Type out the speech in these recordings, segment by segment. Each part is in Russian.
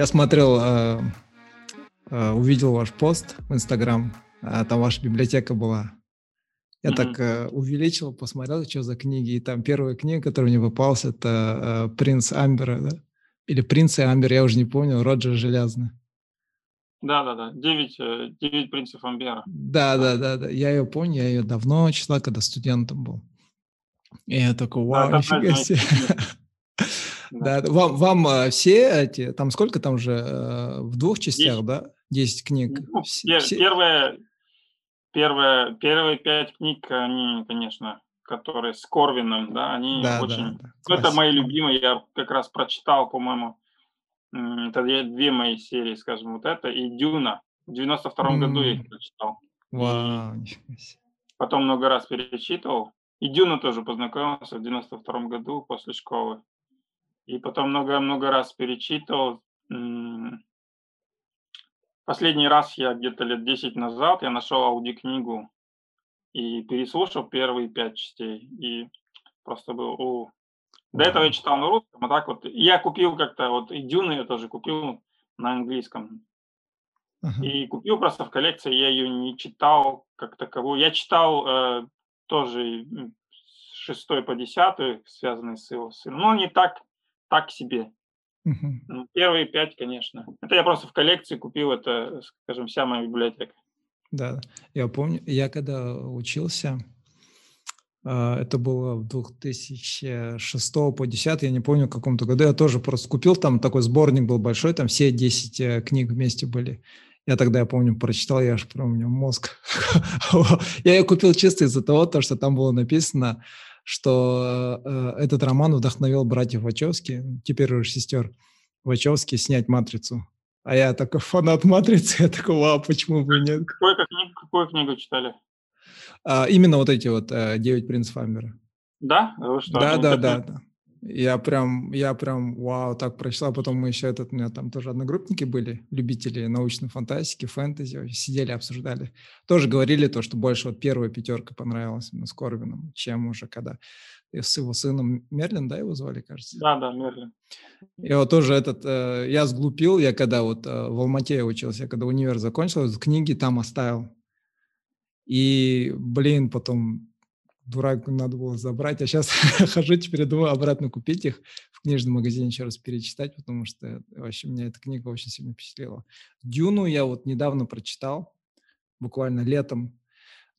Я смотрел, э, э, увидел ваш пост в Инстаграм, а там ваша библиотека была. Я mm-hmm. так э, увеличил, посмотрел, что за книги. И там первая книга, которая мне попалась, это э, «Принц Амбера», да? Или «Принц и Амбер», я уже не помню, Роджер Железный. Да-да-да, девять, э, девять принцев Амбера. Да-да-да, я ее помню, я ее давно читал, когда студентом был. И я такой, вау, да, нифига себе. Да, вам, вам э, все эти, там сколько там же, э, в двух частях, 10. да? Десять книг. Ну, все, все... Первые, первые, первые пять книг, они, конечно, которые с Корвином, да, они да, очень... Да, да. Это мои любимые, я как раз прочитал, по-моему, это две мои серии, скажем, вот это и Дюна. В 92 mm. году я их прочитал. Вау. Потом много раз перечитывал. И Дюна тоже познакомился в 92 году после школы. И потом много-много раз перечитывал. Последний раз я где-то лет 10 назад я нашел аудиокнигу и переслушал первые пять частей. И просто был, о, до этого я читал на русском, а так вот я купил как-то, вот и Дюны я тоже купил на английском. Uh-huh. И купил просто в коллекции, я ее не читал как таковую. Я читал э, тоже с шестой по десятую, связанные с его сыном, но не так, так себе. Uh-huh. Первые пять, конечно. Это я просто в коллекции купил, это, скажем, вся моя библиотека. Да, я помню, я когда учился, а, это было в 2006 по 10, я не помню, в каком-то году. Я тоже просто купил, там такой сборник был большой, там все 10 э, книг вместе были. Я тогда, я помню, прочитал, я аж прям, у меня мозг. я ее купил чисто из-за того, то, что там было написано, что э, этот роман вдохновил братьев Вачовски, теперь уже сестер Вачовски, снять «Матрицу». А я такой фанат «Матрицы», я такой, вау, почему бы нет? Какую, какую книгу читали? А, именно вот эти вот э, девять принцев Амбера. Да? Вы что? Да, да, да, да. Я прям, я прям, вау, так прочла. Потом мы еще этот, у меня там тоже одногруппники были, любители научной фантастики, фэнтези, сидели, обсуждали. Тоже говорили то, что больше вот первая пятерка понравилась именно с Корвином, чем уже когда с его сыном Мерлин, да, его звали, кажется? Да, да, Мерлин. И вот тоже этот, э, я сглупил, я когда вот э, в Алмате учился, я когда универ закончил, книги там оставил. И, блин, потом дурак надо было забрать. А сейчас хожу, теперь думаю обратно купить их в книжном магазине еще раз перечитать, потому что вообще меня эта книга очень сильно впечатлила. Дюну я вот недавно прочитал, буквально летом.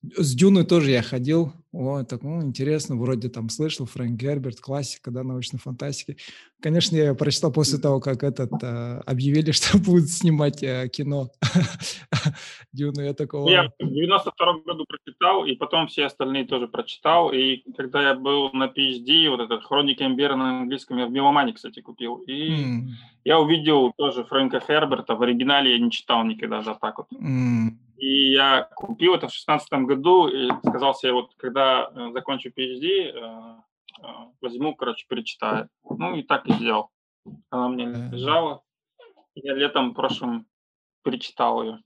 С Дюной тоже я ходил. О, так, ну, интересно, вроде там слышал, Фрэнк Герберт, классика, да, научной фантастики. Конечно, я прочитал после того, как этот э, объявили, что будут снимать э, кино Дюну. Я такого... Я в 92 году прочитал, и потом все остальные тоже прочитал. И когда я был на PhD, вот этот «Хроники Эмбера» на английском, я в Меломане, кстати, купил. И mm. я увидел тоже Фрэнка Херберта. В оригинале я не читал никогда, да, так вот. Mm. И я купил это в шестнадцатом году и сказал себе, вот когда э, закончу PhD, э, э, возьму, короче, перечитаю. Ну и так и сделал. Она мне лежала. Я летом прошлым перечитал ее.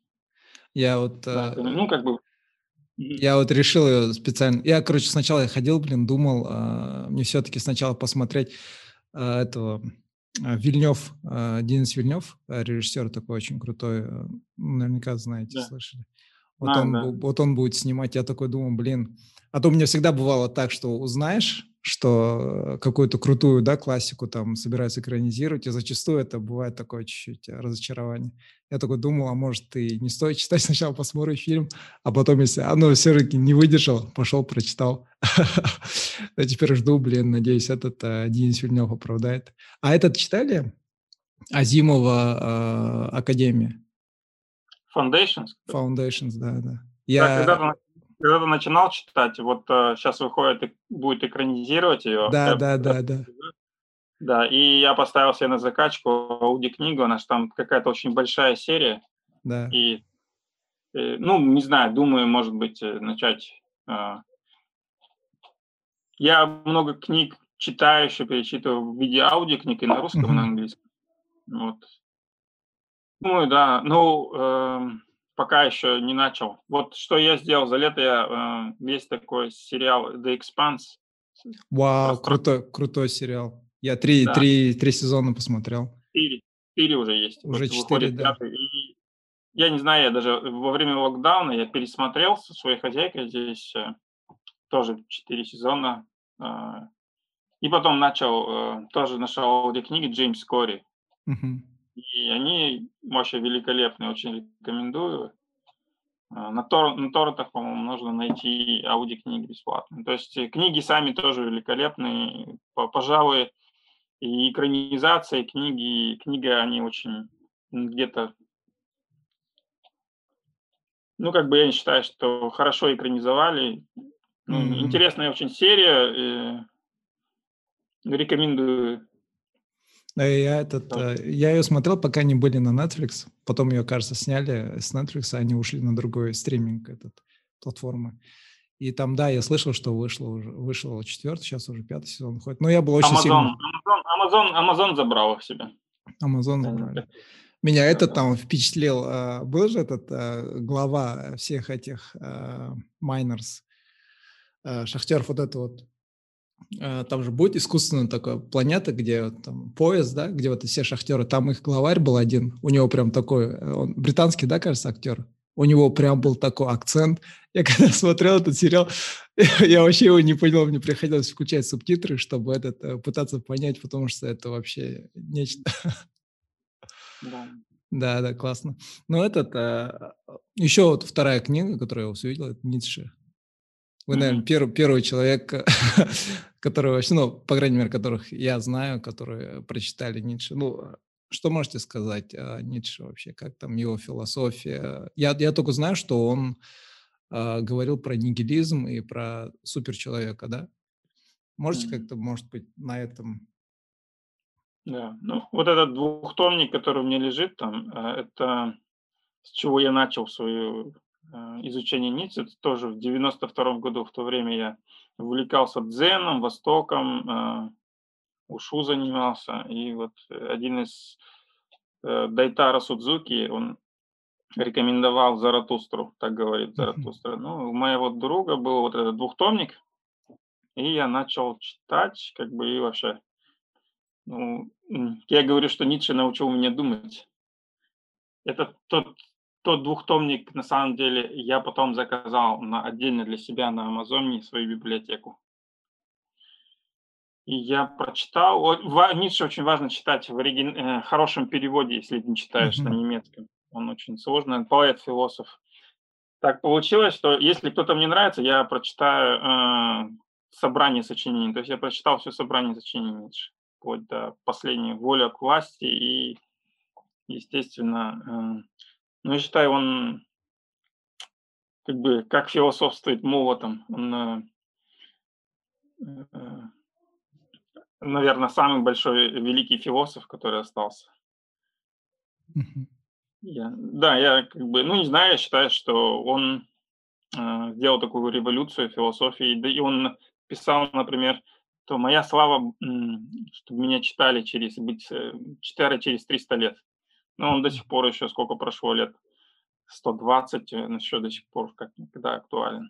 Я вот... Да, ну, как бы... Я вот решил ее специально... Я, короче, сначала я ходил, блин, думал, мне все-таки сначала посмотреть этого а, Вильнев, а, Денис Вильнев, а, режиссер такой очень крутой, наверняка знаете, да. слышали. Вот, а, он, да. вот он будет снимать, я такой думаю, блин, а то у меня всегда бывало так, что узнаешь, что какую-то крутую, да, классику там собираются экранизировать, и зачастую это бывает такое чуть-чуть разочарование. Я такой думал, а может и не стоит читать, сначала посмотрю фильм, а потом, если оно все-таки не выдержал, пошел, прочитал. Я теперь жду, блин, надеюсь, этот э, Денис Вильнев оправдает. А этот читали? Азимова э, Академия. Foundations? Foundations, да, да. Я когда-то начинал читать, вот э, сейчас выходит и будет экранизировать ее. Да, я, да, да, да. Да, и я поставил себе на закачку аудиокнигу, она же там какая-то очень большая серия. Да. И, и, э, ну, не знаю, думаю, может быть, э, начать... Э, я много книг читаю, еще перечитываю в виде аудиокниг и на русском, mm-hmm. и на английском. Вот. Ну, да, ну... Э, пока еще не начал. Вот что я сделал за лето, я, э, есть такой сериал The Expanse. Вау, крутой, крутой сериал. Я три, да. три, три сезона посмотрел. Четыре. четыре уже есть. Уже четыре, да. Пятый, и я не знаю, я даже во время локдауна я пересмотрел со своей хозяйкой здесь э, тоже четыре сезона. А, и потом начал, э, тоже нашел аудиокниги Джеймс Кори. Uh-huh. И они вообще великолепные, очень рекомендую. А, на, тор, на торрентах, по-моему, можно найти аудиокниги бесплатные. То есть э, книги сами тоже великолепные. Пожалуй, и экранизация книги, книга, они очень где-то ну, как бы я не считаю, что хорошо экранизовали. Ну, mm-hmm. Интересная очень серия. Э, рекомендую. Я, этот, да. Э, я ее смотрел, пока они были на Netflix. Потом ее, кажется, сняли с Netflix, а они ушли на другой стриминг этот, платформы. И там, да, я слышал, что вышло уже, вышел четвертый, сейчас уже пятый сезон ходит. Но я был очень Amazon, сильно... Amazon, Amazon, Amazon забрал их себе. Amazon забрали. Меня это там впечатлил. А, был же этот а, глава всех этих майнерс, а, шахтеров, вот это вот. Там же будет искусственная такая планета, где там поезд, да, где вот все шахтеры, там их главарь был один, у него прям такой, он британский, да, кажется, актер, у него прям был такой акцент. Я когда смотрел этот сериал, я вообще его не понял, мне приходилось включать субтитры, чтобы этот э, пытаться понять, потому что это вообще нечто. Да. Да, да, классно. Ну, этот, э, еще вот вторая книга, которую я увидел, это Ницше. Вы, наверное, первый, первый человек, который вообще, ну, по крайней мере, которых я знаю, которые прочитали Ницше. Ну, что можете сказать о Ницше вообще? Как там его философия? Я, я только знаю, что он э, говорил про нигилизм и про суперчеловека, да? Можете mm-hmm. как-то, может быть, на этом да, ну вот этот двухтомник, который у меня лежит там, э, это с чего я начал свое э, изучение Ницше, это тоже в 92 году, в то время я увлекался дзеном, востоком, э, ушу занимался, и вот один из Дайтара Судзуки, он рекомендовал Заратустру, так говорит Заратустра. Ну, у моего друга был вот этот двухтомник, и я начал читать, как бы и вообще ну, я говорю, что Ницше научил меня думать. Это тот, тот двухтомник, на самом деле, я потом заказал на, отдельно для себя на Амазоне свою библиотеку. И я прочитал. Ницше очень важно читать в оригин, э, хорошем переводе, если не читаешь mm-hmm. на немецком. Он очень сложный, поэт, философ. Так получилось, что если кто-то мне нравится, я прочитаю э, собрание сочинений. То есть я прочитал все собрание сочинений Ницше вплоть до последней воля к власти. И, естественно, э, ну, я считаю, он как бы как философствует молотом. Он, э, э, наверное, самый большой великий философ, который остался. Я, да, я как бы, ну не знаю, я считаю, что он э, сделал такую революцию философии, да и он писал, например, то моя слава, чтобы меня читали через, быть, э, читали через 300 лет. Но он до сих пор еще, сколько прошло лет, 120, он еще до сих пор как никогда актуален.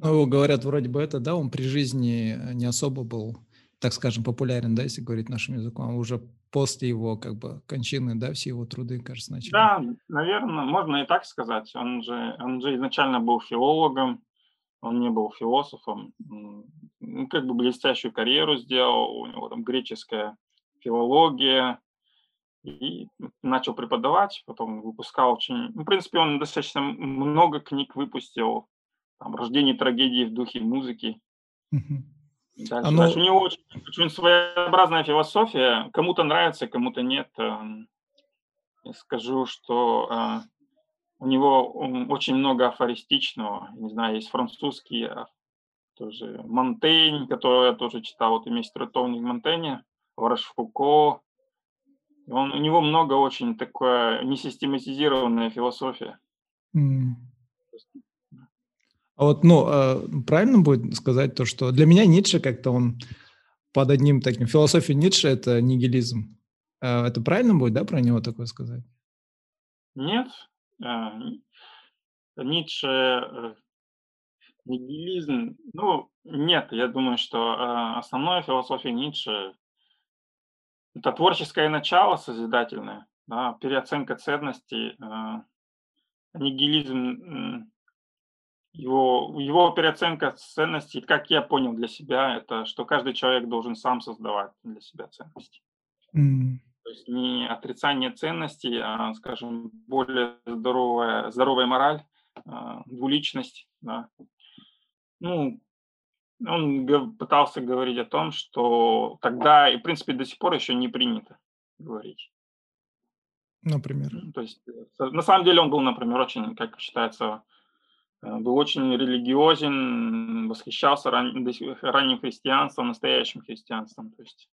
Ну, говорят, вроде бы это, да, он при жизни не особо был, так скажем, популярен, да, если говорить нашим языком, а уже после его, как бы, кончины, да, все его труды, кажется, начали. Да, наверное, можно и так сказать. Он же, он же изначально был филологом, он не был философом, ну, как бы блестящую карьеру сделал, у него там греческая филология, и начал преподавать, потом выпускал очень... Ну, в принципе, он достаточно много книг выпустил, там, «Рождение трагедии в духе музыки». Дальше, Оно... дальше. У него очень, очень своеобразная философия, кому-то нравится, кому-то нет. Эм, я скажу, что э, у него очень много афористичного, не знаю, есть французский тоже Монтень, который я тоже читал, вот есть тротовник Монтеня, Рашфуко. Он, у него много очень такое несистематизированная философия. Mm. А вот, ну, а, правильно будет сказать то, что для меня Ницше как-то он под одним таким... Философия Ницше – это нигилизм. А это правильно будет, да, про него такое сказать? Нет. А, Ницше э, Нигилизм, ну, нет, я думаю, что основная философия Ницше это творческое начало созидательное, да, переоценка ценностей, э, нигилизм, его, его переоценка ценностей, как я понял для себя, это что каждый человек должен сам создавать для себя ценности. Mm. То есть не отрицание ценностей, а, скажем, более здоровая, здоровая мораль, а, двуличность. Да. Ну, он пытался говорить о том, что тогда, и в принципе до сих пор еще не принято говорить. Например. То есть, э, на самом деле он был, например, очень, как считается, э, был очень религиозен, восхищался ран, ранним христианством, настоящим христианством. То есть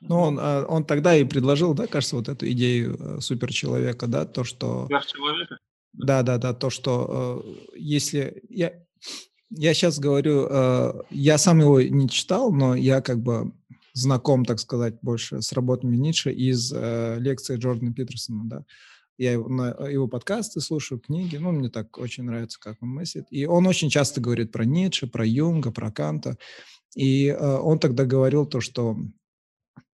ну, он, а, он тогда и предложил, да, кажется, вот эту идею э, суперчеловека, да, то, что... Сверхчеловека? Да, да, да, то, что если... Я, я сейчас говорю, я сам его не читал, но я как бы знаком, так сказать, больше с работами Ницше из э, лекции Джордана Питерсона, да. Я его, на, его подкасты слушаю, книги, ну, мне так очень нравится, как он мыслит. И он очень часто говорит про Ницше, про Юнга, про Канта. И э, он тогда говорил то, что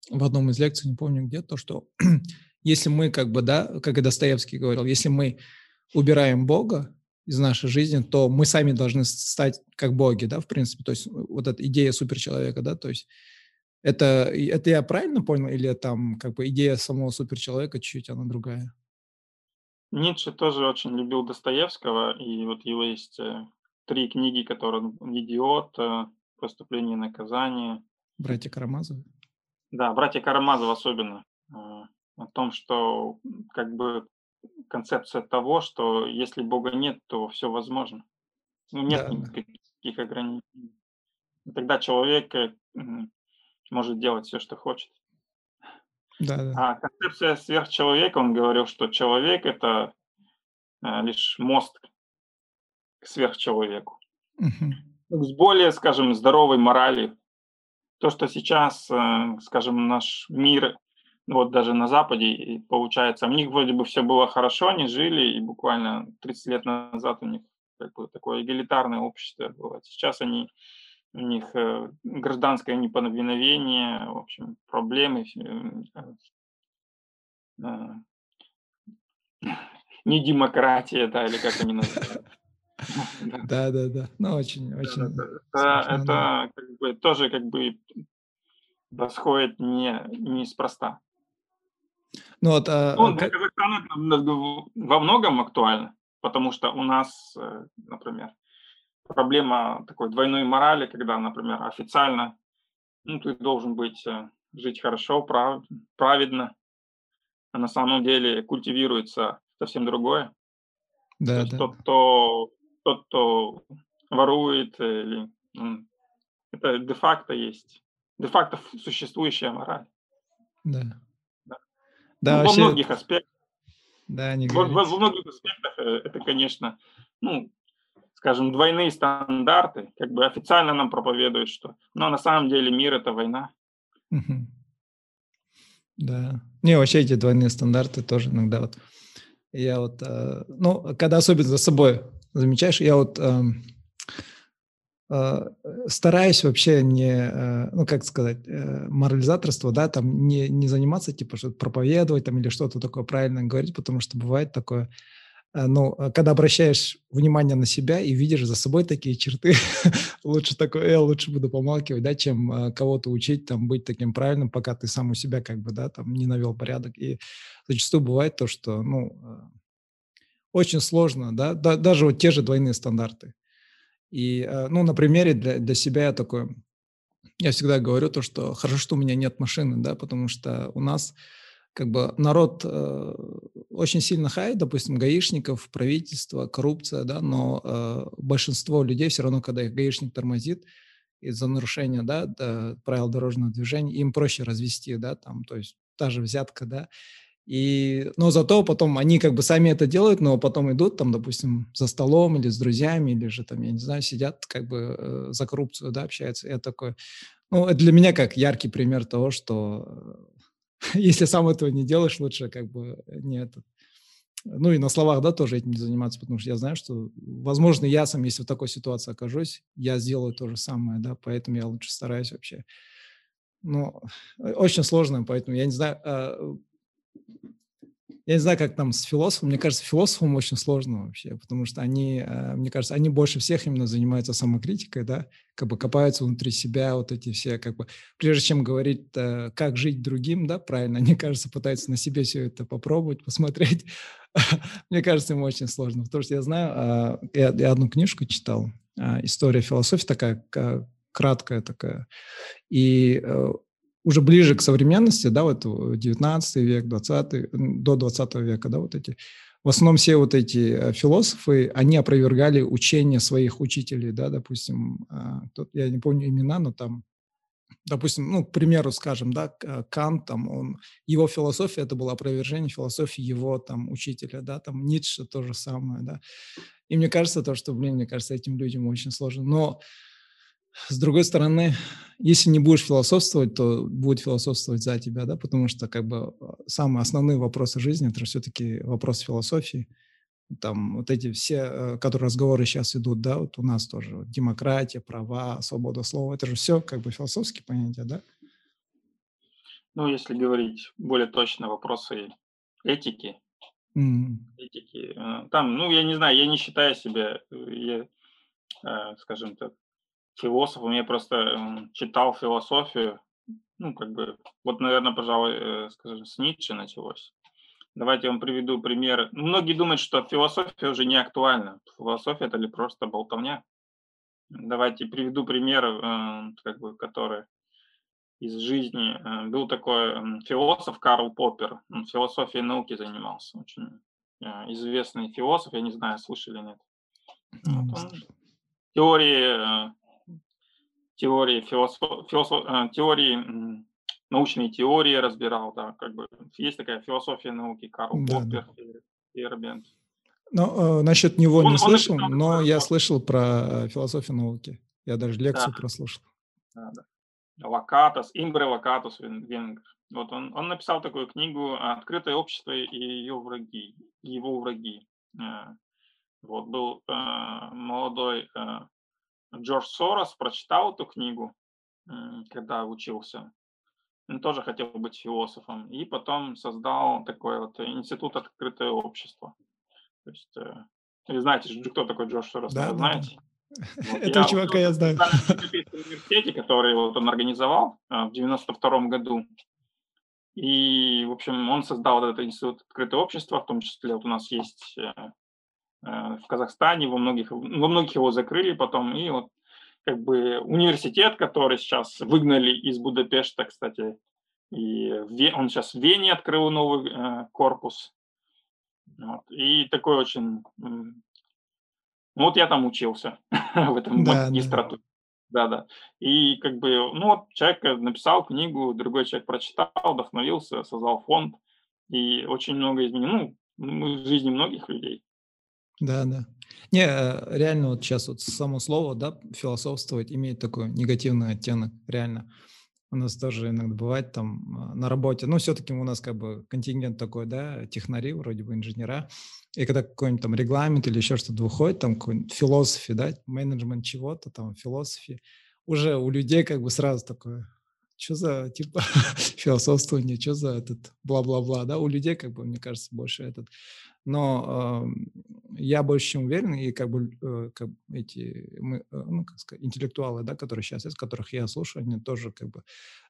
в одном из лекций, не помню где, то, что если мы как бы, да, как и Достоевский говорил, если мы убираем Бога из нашей жизни, то мы сами должны стать как боги, да, в принципе. То есть вот эта идея суперчеловека, да, то есть это, это я правильно понял, или там как бы идея самого суперчеловека чуть-чуть она другая? Ницше тоже очень любил Достоевского, и вот его есть э, три книги, которые «Идиот», э, «Поступление и наказание». Братья Карамазовы? Да, «Братья Карамазовы» особенно. Э, о том, что как бы концепция того, что если Бога нет, то все возможно. Ну, нет да, никаких ограничений. тогда человек может делать все, что хочет. Да, да. А концепция сверхчеловека, он говорил, что человек – это э, лишь мост к сверхчеловеку. Угу. С более, скажем, здоровой моралью. То, что сейчас, э, скажем, наш мир, вот даже на Западе, получается, у них вроде бы все было хорошо, они жили, и буквально 30 лет назад у них как бы такое эгалитарное общество было. Сейчас они у них э, гражданское неповиновение, в общем, проблемы, э, э, не демократия, да, или как они называют. Да, да, да. Ну, очень, очень. Это, это как бы, тоже как бы происходит не, неспроста. Ну, вот, а, ну, для Казахстана во многом актуально, потому что у нас, например, проблема такой двойной морали, когда, например, официально ну, ты должен быть, э, жить хорошо, прав, праведно, а на самом деле культивируется совсем другое. Да, да. Тот, кто, тот, кто ворует, или, это де-факто есть, де-факто существующая мораль. Да. Да, ну, вообще... Во многих аспектах. Да, не во, во, во многих аспектах э, это, конечно, ну, скажем, двойные стандарты, как бы официально нам проповедуют, что, но на самом деле мир это война. Да. Не, вообще эти двойные стандарты тоже иногда вот. Я вот, э, ну, когда особенно за собой замечаешь, я вот э, э, стараюсь вообще не, э, ну, как сказать, э, морализаторство, да, там не, не заниматься, типа, что проповедовать там или что-то такое правильно говорить, потому что бывает такое, Э, ну, э, когда обращаешь внимание на себя и видишь за собой такие черты, лучше такое, я лучше буду помалкивать, да, чем э, кого-то учить, там, быть таким правильным, пока ты сам у себя, как бы, да, там, не навел порядок. И зачастую бывает то, что, ну, очень сложно, да даже вот те же двойные стандарты. И, ну, на примере для, для себя я такой, я всегда говорю то, что хорошо, что у меня нет машины, да, потому что у нас как бы народ э, очень сильно хай, допустим, гаишников, правительство, коррупция, да, но э, большинство людей все равно, когда их гаишник тормозит из-за нарушения, да, да, правил дорожного движения, им проще развести, да, там, то есть та же взятка, да, и, но зато потом они как бы сами это делают, но потом идут там, допустим, за столом или с друзьями, или же там, я не знаю, сидят как бы э, за коррупцию, да, общаются. Я такой, ну, это для меня как яркий пример того, что э, если сам этого не делаешь, лучше как бы не этот. Ну и на словах, да, тоже этим не заниматься, потому что я знаю, что, возможно, я сам, если в такой ситуации окажусь, я сделаю то же самое, да, поэтому я лучше стараюсь вообще ну, очень сложно, поэтому я не знаю, а, я не знаю, как там с философом. Мне кажется, философам очень сложно вообще, потому что они, э, мне кажется, они больше всех именно занимаются самокритикой, да, как бы копаются внутри себя, вот эти все, как бы, прежде чем говорить, э, как жить другим, да, правильно, они, кажется, пытаются на себе все это попробовать, посмотреть. Мне кажется, им очень сложно, потому что я знаю, а, я, я одну книжку читал, а, история философии такая, краткая такая, и э, уже ближе к современности, да, вот 19 век, 20, до 20 века, да, вот эти, в основном все вот эти э, философы, они опровергали учение своих учителей, да, допустим, а, я не помню имена, но там, допустим, ну, к примеру, скажем, да, Кант, там, он, его философия, это было опровержение философии его, там, учителя, да, там, Ницше то же самое, да, и мне кажется, то, что, блин, мне кажется, этим людям очень сложно, но с другой стороны, если не будешь философствовать, то будет философствовать за тебя, да, потому что как бы а, самые основные вопросы жизни это все-таки вопрос философии. Там вот эти все, э, которые разговоры сейчас идут, да, вот у нас тоже демократия, права, свобода слова, это же все как бы философские понятия, да? Ну, если говорить более точно, вопросы этики, mm. этики, э, там, ну, я не знаю, я не считаю себя, э, я, скажем так, философом, я просто читал философию, ну, как бы, вот, наверное, пожалуй, э, скажем, с Ницше началось. Давайте я вам приведу пример. Многие думают, что философия уже не актуальна. Философия – это ли просто болтовня? Давайте приведу пример, э, как бы, который из жизни. Э, был такой философ Карл Поппер, он философией науки занимался, очень известный философ, я не знаю, слышали нет. Вот он теории теории, философ, философ, э, теории, научные теории разбирал, да, как бы есть такая философия науки Карл да, Поппер да. Фейербенд. Ну, э, насчет него он, не слышал, написал, но я слышал про э, философию науки. Я даже лекцию да. прослушал. Да, да. Лакатос, Имре Лакатос венгр. Вот он, он написал такую книгу «Открытое общество и ее враги», его враги. Вот был э, молодой э, Джордж Сорос прочитал эту книгу, когда учился. Он тоже хотел быть философом. И потом создал такой вот институт «Открытое общество». То есть, э, вы знаете, кто такой Джордж Сорос? Да, да знаете? Вот Этого чувака я знаю. В университете, который вот он организовал э, в 92 году. И, в общем, он создал вот этот институт «Открытое общество», в том числе вот у нас есть Э, в Казахстане, во многих, во многих его закрыли потом, и вот как бы университет, который сейчас выгнали из Будапешта, кстати, и он сейчас в Вене открыл новый э, корпус, вот, и такой очень, ну вот я там учился в этом да, магистратуре. Да. да, да. И как бы, ну вот человек написал книгу, другой человек прочитал, вдохновился, создал фонд, и очень много изменил, ну, в жизни многих людей. Да, да. Не, э, реально вот сейчас вот само слово, да, философствовать имеет такой негативный оттенок, реально. У нас тоже иногда бывает там а, на работе, ну, все-таки у нас как бы контингент такой, да, технари, вроде бы инженера, и когда какой-нибудь там регламент или еще что-то выходит, там какой-нибудь философии, да, менеджмент чего-то, там философии, уже у людей как бы сразу такое, что за, типа, философствование, что за этот бла-бла-бла, да, у людей, как бы, мне кажется, больше этот но э, я больше чем уверен, и как бы э, как эти, мы, э, ну, как сказать, интеллектуалы, да, которые сейчас есть, которых я слушаю, они тоже как бы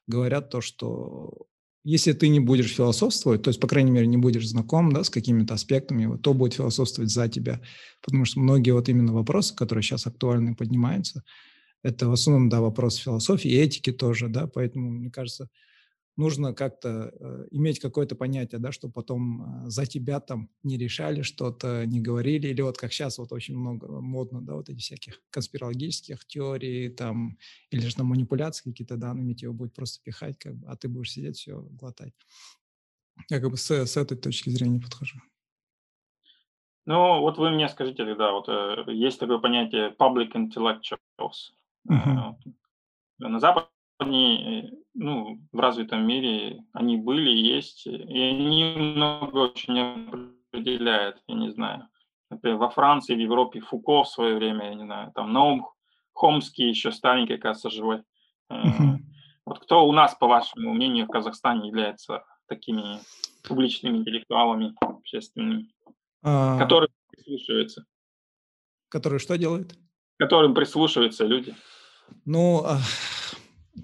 говорят то, что если ты не будешь философствовать, то есть, по крайней мере, не будешь знаком да, с какими-то аспектами, то будет философствовать за тебя. Потому что многие вот именно вопросы, которые сейчас актуальны поднимаются, это в основном, да, вопрос философии и этики тоже, да, поэтому, мне кажется, нужно как-то э, иметь какое-то понятие, да, что потом э, за тебя там не решали что-то, не говорили, или вот как сейчас вот очень много модно, да, вот эти всяких конспирологических теорий там, или же на манипуляции какие-то данными тебе будет просто пихать, как бы, а ты будешь сидеть все глотать. Я как бы с, с этой точки зрения подхожу. Ну, вот вы мне скажите тогда, вот э, есть такое понятие public intellectuals. Uh-huh. На Западе ну, в развитом мире, они были, есть, и они много очень определяют, я не знаю. Например, во Франции, в Европе Фуко в свое время, я не знаю, там Наум Хомский, еще старенький, кажется, живой. Uh-huh. Вот кто у нас, по вашему мнению, в Казахстане является такими публичными интеллектуалами общественными, а... которые прислушиваются? Которые что делают? Которым прислушиваются люди. Ну,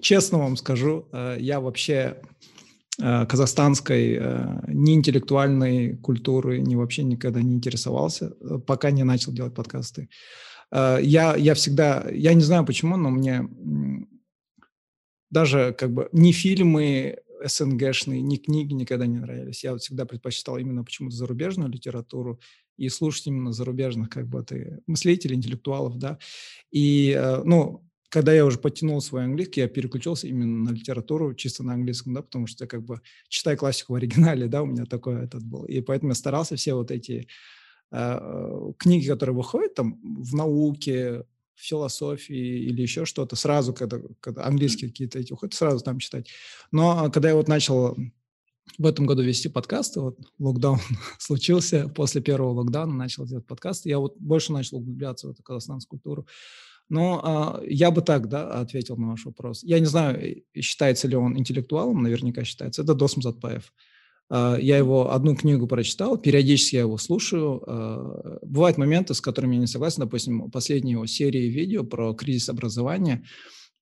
честно вам скажу, э, я вообще э, казахстанской э, ни интеллектуальной культуры, ни вообще никогда не интересовался, пока не начал делать подкасты. Я, я всегда, я не знаю почему, но мне даже как бы ни фильмы СНГшные, ни книги никогда не нравились. Я вот всегда предпочитал именно почему-то зарубежную литературу и слушать именно зарубежных как бы ты мыслителей, интеллектуалов, да. И, ну, когда я уже подтянул свой английский, я переключился именно на литературу, чисто на английском, да, потому что я как бы читаю классику в оригинале, да, у меня такой этот был. И поэтому я старался все вот эти э, книги, которые выходят там в науке, в философии или еще что-то, сразу, когда, когда английские какие-то эти уходят, сразу там читать. Но когда я вот начал в этом году вести подкасты, вот локдаун случился, после первого локдауна начал делать подкасты, я вот больше начал углубляться в эту казахстанскую культуру, но а, я бы так, да, ответил на ваш вопрос. Я не знаю, считается ли он интеллектуалом, наверняка считается. Это Досм Затпаев. А, я его одну книгу прочитал, периодически я его слушаю. А, бывают моменты, с которыми я не согласен. Допустим, последние его серии видео про кризис образования.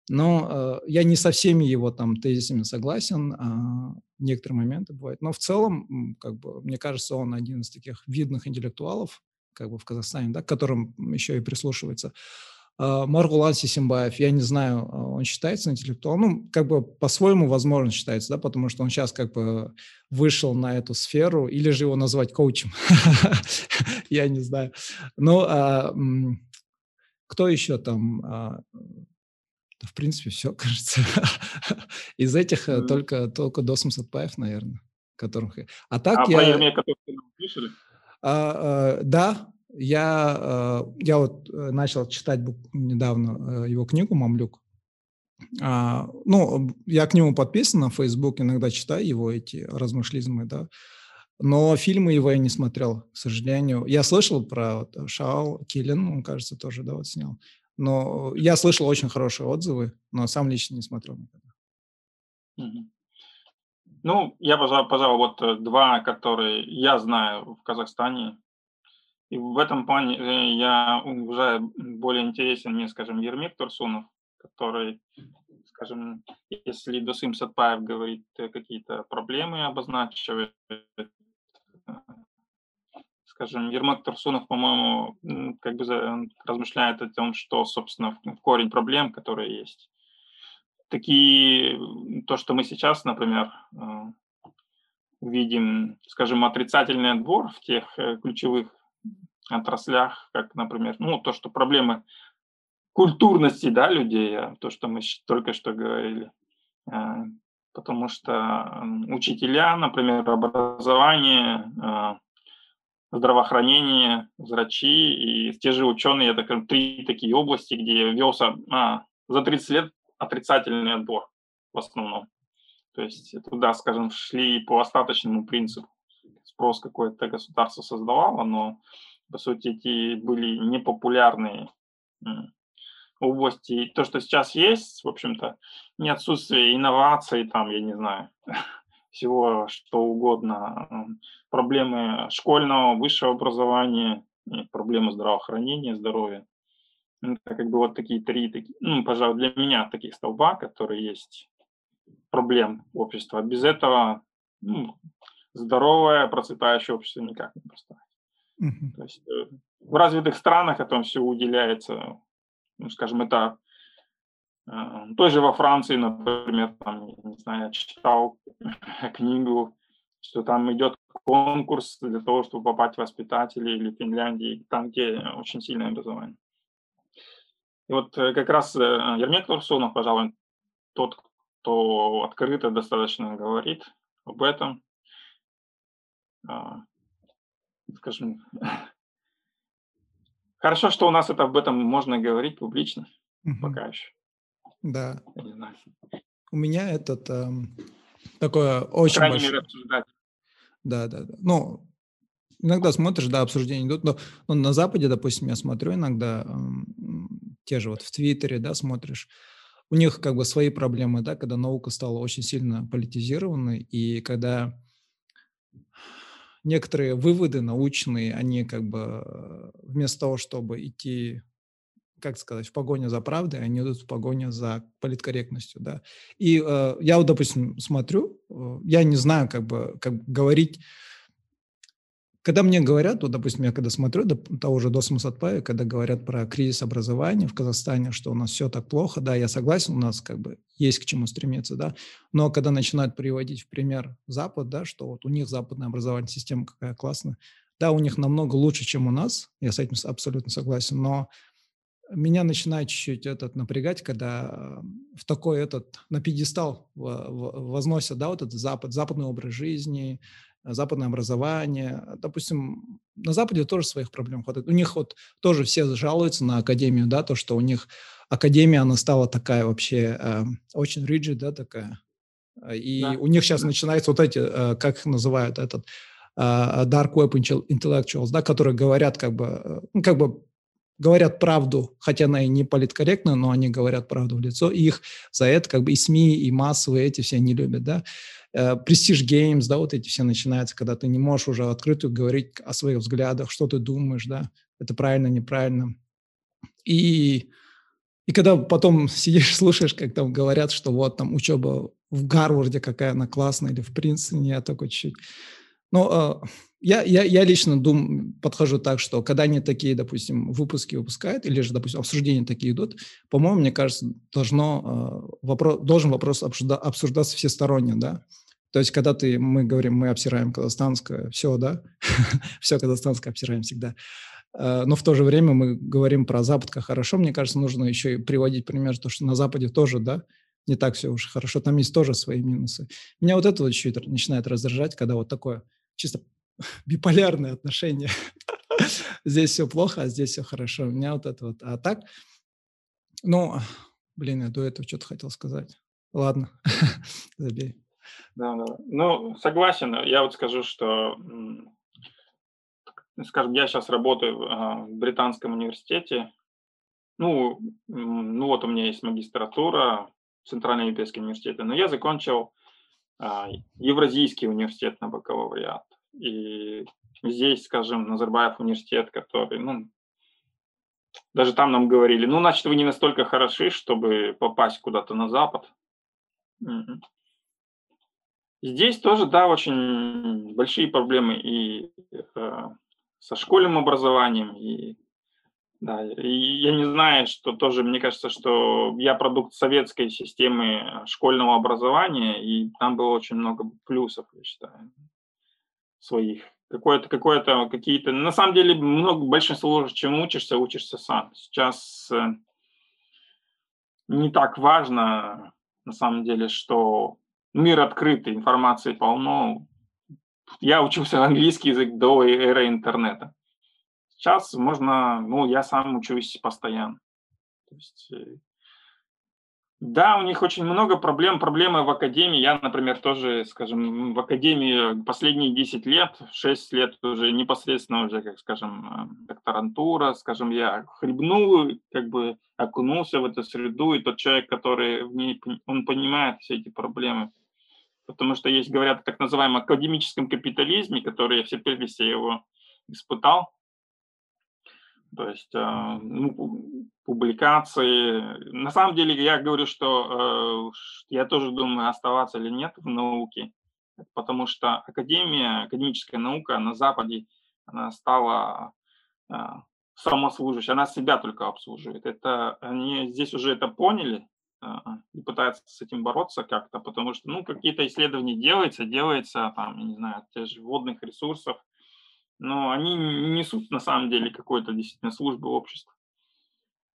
Но э, я не со всеми его там тезисами согласен, а некоторые моменты бывают. Но в целом, как бы, мне кажется, он один из таких видных интеллектуалов, как бы в Казахстане, да, к которым еще и прислушивается. А, Маргулан Сисимбаев, я не знаю, а, он считается интеллектуалом, ну, как бы по-своему, возможно, считается, да, потому что он сейчас как бы вышел на эту сферу, или же его назвать коучем, я не знаю. Ну, а, кто еще там? В принципе, все, кажется. Из этих mm. только, только Досм Сатпаев, наверное, которых... А так а я... Про? А, а, да, я, э, я вот э, начал читать недавно э, его книгу «Мамлюк». А, ну, я к нему подписан на Facebook, иногда читаю его эти размышлизмы, да, но фильмы его я не смотрел, к сожалению. Я слышал про вот, Шаал Киллин, он, кажется, тоже, да, вот снял. Но я слышал очень хорошие отзывы, но сам лично не смотрел никогда. Ну, я, пожалуй, вот два, которые я знаю в Казахстане, и в этом плане э, я уже более интересен мне, скажем, Ермек Турсунов, который, скажем, если Досым Сатпаев говорит э, какие-то проблемы, обозначивает, э, скажем, Ермак Турсунов, по-моему, как бы размышляет о том, что, собственно, корень проблем, которые есть. Такие, то, что мы сейчас, например, видим, скажем, отрицательный отбор в тех ключевых отраслях, как, например, ну, то, что проблемы культурности, да, людей, а то, что мы только что говорили. А, потому что учителя, например, образование, а, здравоохранение, врачи и те же ученые, это три такие области, где велся а, за 30 лет отрицательный отбор в основном. То есть туда, скажем, шли по остаточному принципу. Спрос какое-то государство создавало, но по сути, эти были непопулярные области. И то, что сейчас есть, в общем-то, не отсутствие инноваций, там, я не знаю, всего что угодно, проблемы школьного, высшего образования, проблемы здравоохранения, здоровья. Это как бы вот такие три, такие, ну, пожалуй, для меня таких столба, которые есть проблем общества. Без этого ну, здоровое, процветающее общество никак не поставить. Mm-hmm. То есть э, в развитых странах этому все уделяется, ну, скажем, это э, тоже во Франции, например, там, не знаю, я читал книгу, что там идет конкурс для того, чтобы попасть в воспитатели или в Финляндии, там, где очень сильное образование. И вот э, как раз Ермек Турсунов, пожалуй, тот, кто открыто достаточно говорит об этом. А, скажем, хорошо, что у нас это об этом можно говорить публично, угу. пока еще. Да. Я не знаю. У меня этот э, такое очень По большое... мере, обсуждать. Да, да, да. Ну, иногда смотришь, да, обсуждения идут, но, но на Западе, допустим, я смотрю иногда э, те же вот в Твиттере, да, смотришь, у них как бы свои проблемы, да, когда наука стала очень сильно политизированной, и когда некоторые выводы научные, они как бы э, вместо того, чтобы идти, как сказать, в погоню за правдой, они идут в погоню за политкорректностью, да. И э, я вот, допустим, смотрю, э, я не знаю, как бы, как говорить когда мне говорят, вот, допустим, я когда смотрю до того же Досма Сатпая, когда говорят про кризис образования в Казахстане, что у нас все так плохо, да, я согласен, у нас как бы есть к чему стремиться, да, но когда начинают приводить в пример Запад, да, что вот у них западная образовательная система какая классная, да, у них намного лучше, чем у нас, я с этим абсолютно согласен, но меня начинает чуть-чуть этот напрягать, когда в такой этот на пьедестал возносят, да, вот этот запад, западный образ жизни, западное образование. Допустим, на Западе тоже своих проблем хватает. У них вот тоже все жалуются на академию, да, то, что у них академия, она стала такая вообще э, очень rigid, да, такая. И да. у них сейчас да. начинаются вот эти, э, как их называют, этот э, dark web intellectuals, да, которые говорят как бы, э, ну, как бы говорят правду, хотя она и не политкорректная, но они говорят правду в лицо, и их за это как бы и СМИ, и массовые эти все не любят, да. Престиж uh, Games, да, вот эти все начинаются, когда ты не можешь уже открыто говорить о своих взглядах, что ты думаешь, да, это правильно, неправильно. И, и когда потом сидишь, слушаешь, как там говорят, что вот там учеба в Гарварде какая она классная, или в Принстоне, я только чуть-чуть. Ну, я, я, я лично дум, подхожу так, что когда они такие, допустим, выпуски выпускают, или же, допустим, обсуждения такие идут, по-моему, мне кажется, должно, э, вопрос, должен вопрос обсужда, обсуждаться всесторонне, да, то есть, когда ты, мы говорим, мы обсираем казахстанское, все, да, все казахстанское обсираем всегда. Э, но в то же время мы говорим про Запад как хорошо. Мне кажется, нужно еще и приводить пример, то, что на Западе тоже, да, не так все уж хорошо. Там есть тоже свои минусы. Меня вот это вот чуть начинает раздражать, когда вот такое чисто биполярное отношение. здесь все плохо, а здесь все хорошо. У меня вот это вот. А так, ну, блин, я до этого что-то хотел сказать. Ладно, забей. Да, да. Ну, согласен. Я вот скажу, что, скажем, я сейчас работаю в а, британском университете. Ну, ну вот у меня есть магистратура в Центральном Европейском университете, но я закончил а, Евразийский университет на бакалавриат. И здесь, скажем, Назарбаев университет, который, ну, даже там нам говорили, ну, значит, вы не настолько хороши, чтобы попасть куда-то на Запад. Здесь тоже, да, очень большие проблемы и э, со школьным образованием, и, да, и я не знаю, что тоже, мне кажется, что я продукт советской системы школьного образования, и там было очень много плюсов, я считаю, своих. Какое-то, какое-то, какие-то, на самом деле, много, большинство, чем учишься, учишься сам. Сейчас э, не так важно, на самом деле, что мир открытый, информации полно. Я учился английский язык до эры интернета. Сейчас можно, ну, я сам учусь постоянно. То есть, э, да, у них очень много проблем. Проблемы в академии. Я, например, тоже, скажем, в академии последние 10 лет, 6 лет уже непосредственно уже, как скажем, э, докторантура, скажем, я хлебнул, как бы окунулся в эту среду, и тот человек, который в ней, он понимает все эти проблемы потому что есть, говорят, так называемом академическом капитализме, который я все прелести его испытал. То есть э, ну, публикации. На самом деле я говорю, что э, я тоже думаю, оставаться или нет в науке, потому что академия, академическая наука на Западе, она стала э, самослужащей, она себя только обслуживает. Это они здесь уже это поняли, и пытается с этим бороться как-то, потому что, ну, какие-то исследования делаются, делается, там, я не знаю, те же водных ресурсов, но они не несут на самом деле какой-то действительно службы общества.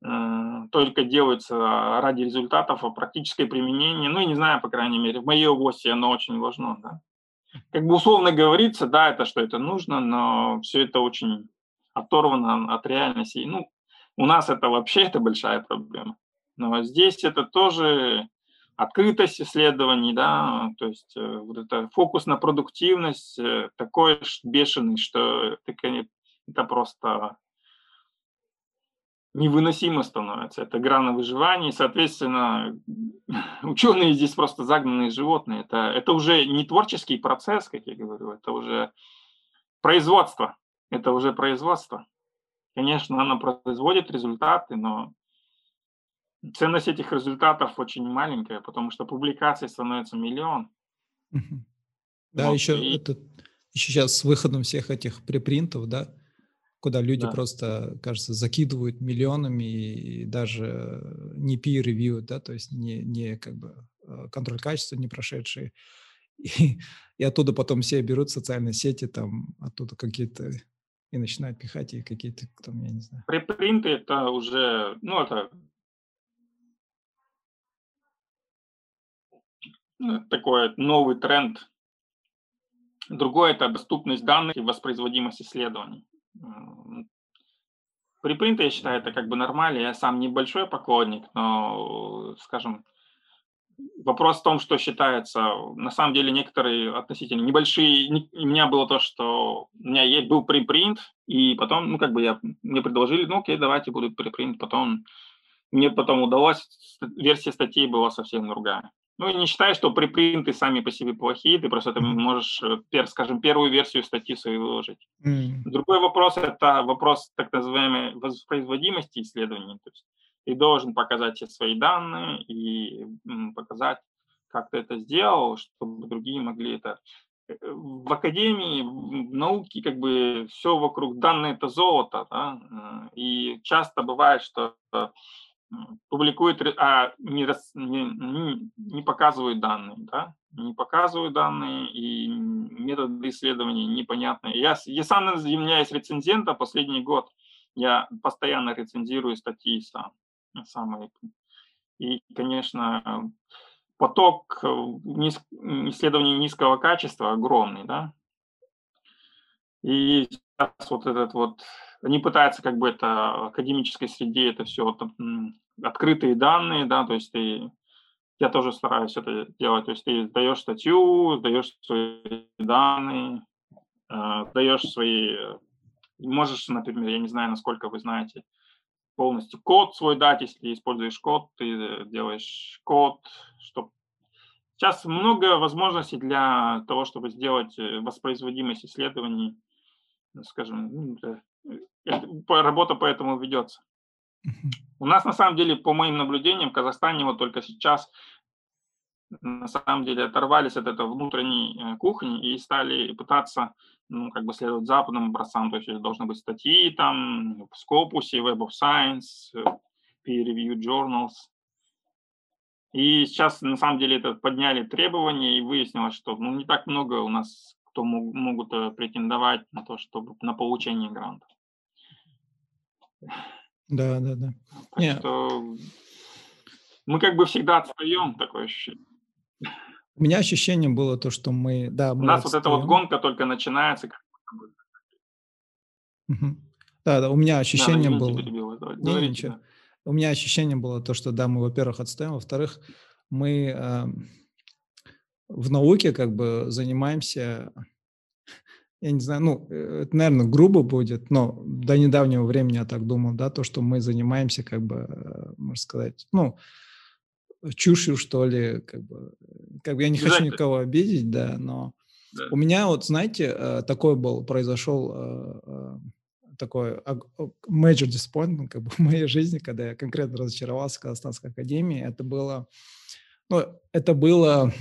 Э, только делаются ради результатов, а практическое применение, ну, я не знаю, по крайней мере, в моей области оно очень важно, да. Как бы условно говорится, да, это что это нужно, но все это очень оторвано от реальности. Ну, у нас это вообще это большая проблема. Но здесь это тоже открытость исследований, да, то есть э, вот это фокус на продуктивность э, такой бешеный, что это просто невыносимо становится. Это игра на выживание, и, соответственно, ученые здесь просто загнанные животные. Это, это уже не творческий процесс, как я говорю, это уже производство. Это уже производство. Конечно, оно производит результаты, но ценность этих результатов очень маленькая, потому что публикаций становится миллион. Да, вот, еще, и... это, еще сейчас с выходом всех этих препринтов, да, куда люди да. просто, кажется, закидывают миллионами и даже не peer review, да, то есть не, не как бы э, контроль качества не прошедшие. И, и оттуда потом все берут социальные сети, там оттуда какие-то и начинают пихать и какие-то там, я не знаю. Препринты это уже, ну это такой новый тренд. Другое – это доступность данных и воспроизводимость исследований. Припринты, я считаю, это как бы нормально. Я сам небольшой поклонник, но, скажем, вопрос в том, что считается, на самом деле некоторые относительно небольшие, у меня было то, что у меня был припринт, и потом, ну, как бы я, мне предложили, ну, окей, давайте буду припринт, потом, мне потом удалось, версия статьи была совсем другая. Ну, и не считаю, что припринты сами по себе плохие, ты просто ты можешь, э, скажем, первую версию статьи свою выложить. Mm. Другой вопрос – это вопрос так называемой воспроизводимости исследований. То есть ты должен показать все свои данные и показать, как ты это сделал, чтобы другие могли это э, в академии, в науке как бы все вокруг данные это золото, да? Э, и часто бывает, что публикуют, а не, не, не показывают данные, да, не показывают данные, и методы исследований непонятные. Я, я сам являюсь рецензентом последний год, я постоянно рецензирую статьи сам, самые. И, конечно, поток э, низ, исследований низкого качества огромный, да, и сейчас вот этот вот, они пытаются как бы это в академической среде это все вот, открытые данные, да, то есть ты, я тоже стараюсь это делать, то есть ты даешь статью, даешь свои данные, э, даешь свои, можешь, например, я не знаю, насколько вы знаете, полностью код свой дать, если используешь код, ты делаешь код, чтобы Сейчас много возможностей для того, чтобы сделать э, воспроизводимость исследований скажем, ну, работа по этому ведется. У нас на самом деле, по моим наблюдениям, в Казахстане вот только сейчас на самом деле оторвались от этой внутренней э, кухни и стали пытаться, ну, как бы следовать западным образцам, то есть должны быть статьи там в Scopus, Web of Science, э, peer-reviewed journals. И сейчас, на самом деле, это подняли требования, и выяснилось, что ну, не так много у нас кто мог, могут э, претендовать на то, чтобы на получение гранта. Да, да, да. Так Не. что мы как бы всегда отстаем, такое ощущение. У меня ощущение было то, что мы, да, мы У нас отстаем. вот эта вот гонка только начинается. Угу. Да, да, у меня ощущение да, было. Перебила, Не, ничего. Да. У меня ощущение было то, что да, мы, во-первых, отстаем, во-вторых, мы э, в науке как бы занимаемся, я не знаю, ну, э, это, наверное, грубо будет, но до недавнего времени я так думал, да, то, что мы занимаемся, как бы, э, можно сказать, ну, чушью, что ли, как бы, как бы я не хочу никого обидеть, да, но да. у меня вот, знаете, э, такой был, произошел такой major disappointment как бы в моей жизни, когда я конкретно разочаровался в Казахстанской академии, это было, ну, это было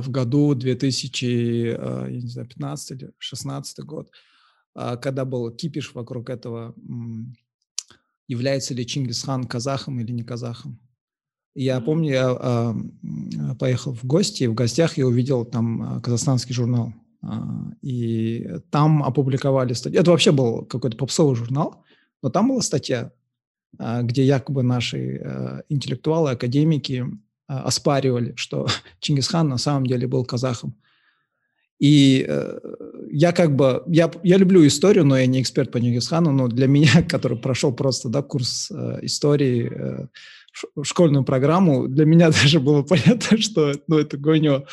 в году 2015 или 2016 год, а, когда был кипиш вокруг этого, является ли Чингисхан казахом или не казахом. Я помню, я а, поехал в гости, и в гостях я увидел там казахстанский журнал. И там опубликовали статью. Это вообще был какой-то попсовый журнал, но там была статья, где якобы наши интеллектуалы, академики а, оспаривали, что Чингисхан на самом деле был казахом. И э, я как бы, я, я люблю историю, но я не эксперт по Чингисхану, но для меня, который прошел просто да, курс э, истории, э, школьную программу, для меня даже было понятно, что ну, это гоню.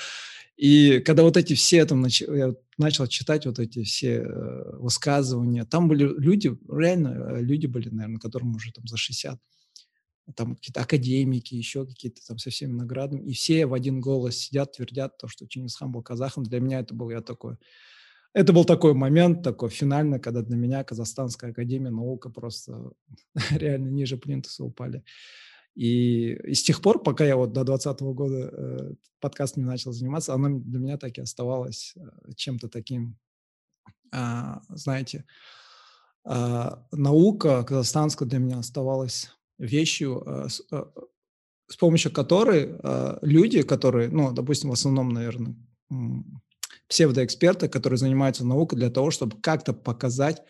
И когда вот эти все там, я начал читать вот эти все э, высказывания, там были люди, реально э, люди были, наверное, которым уже там за 60, там какие-то академики, еще какие-то там со всеми наградами, и все в один голос сидят, твердят то, что Чингисхан был казахом. Для меня это был я такой, это был такой момент, такой финальный, когда для меня Казахстанская академия наука просто реально ниже плинтуса упали. И, и с тех пор, пока я вот до 2020 года э, подкастами начал заниматься, она для меня так и оставалась э, чем-то таким, э, знаете, э, наука казахстанская для меня оставалась вещью, с, э, с помощью которой э, люди, которые, ну, допустим, в основном, наверное, псевдоэксперты, которые занимаются наукой для того, чтобы как-то показать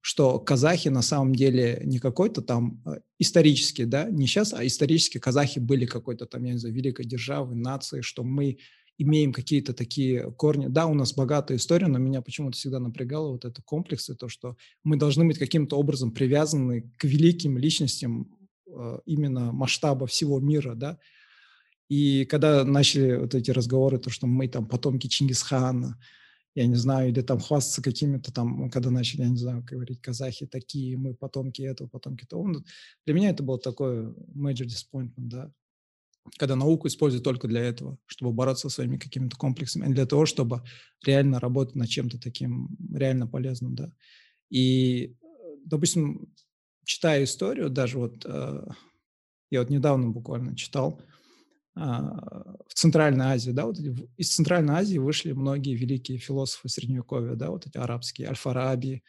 что казахи на самом деле не какой-то там исторический, да, не сейчас, а исторически казахи были какой-то там, я не знаю, великой державой, нацией, что мы имеем какие-то такие корни. Да, у нас богатая история, но меня почему-то всегда напрягало вот это комплексы, то, что мы должны быть каким-то образом привязаны к великим личностям именно масштаба всего мира, да. И когда начали вот эти разговоры, то, что мы там потомки Чингисхана, я не знаю, или там хвастаться какими-то там, когда начали, я не знаю, говорить казахи такие, мы потомки этого, потомки того. Для меня это был такой major disappointment, да, когда науку используют только для этого, чтобы бороться со своими какими-то комплексами, а для того, чтобы реально работать над чем-то таким реально полезным, да. И, допустим, читая историю, даже вот э, я вот недавно буквально читал, а, в Центральной Азии, да, вот из Центральной Азии вышли многие великие философы Средневековья, да, вот эти арабские, Аль-Фараби,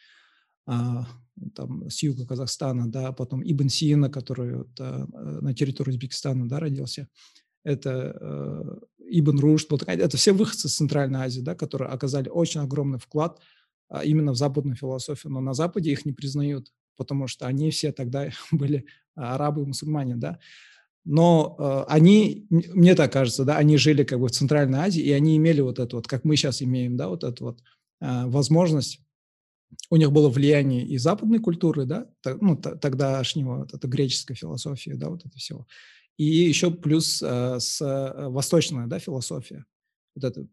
а, там, с юга Казахстана, да, потом Ибн Сина, который вот, а, на территории Узбекистана, да, родился, это э, Ибн Рушд, вот, это все выходцы из Центральной Азии, да, которые оказали очень огромный вклад именно в западную философию, но на Западе их не признают, потому что они все тогда были арабы и мусульмане, да, но э, они, мне так кажется, да, они жили как бы в Центральной Азии, и они имели вот это вот, как мы сейчас имеем, да, вот эту вот э, возможность. У них было влияние и западной культуры, да, ну, тогдашнего, вот это греческой философии, да, вот это все. И еще плюс э, с э, восточная, да, философия. Вот это.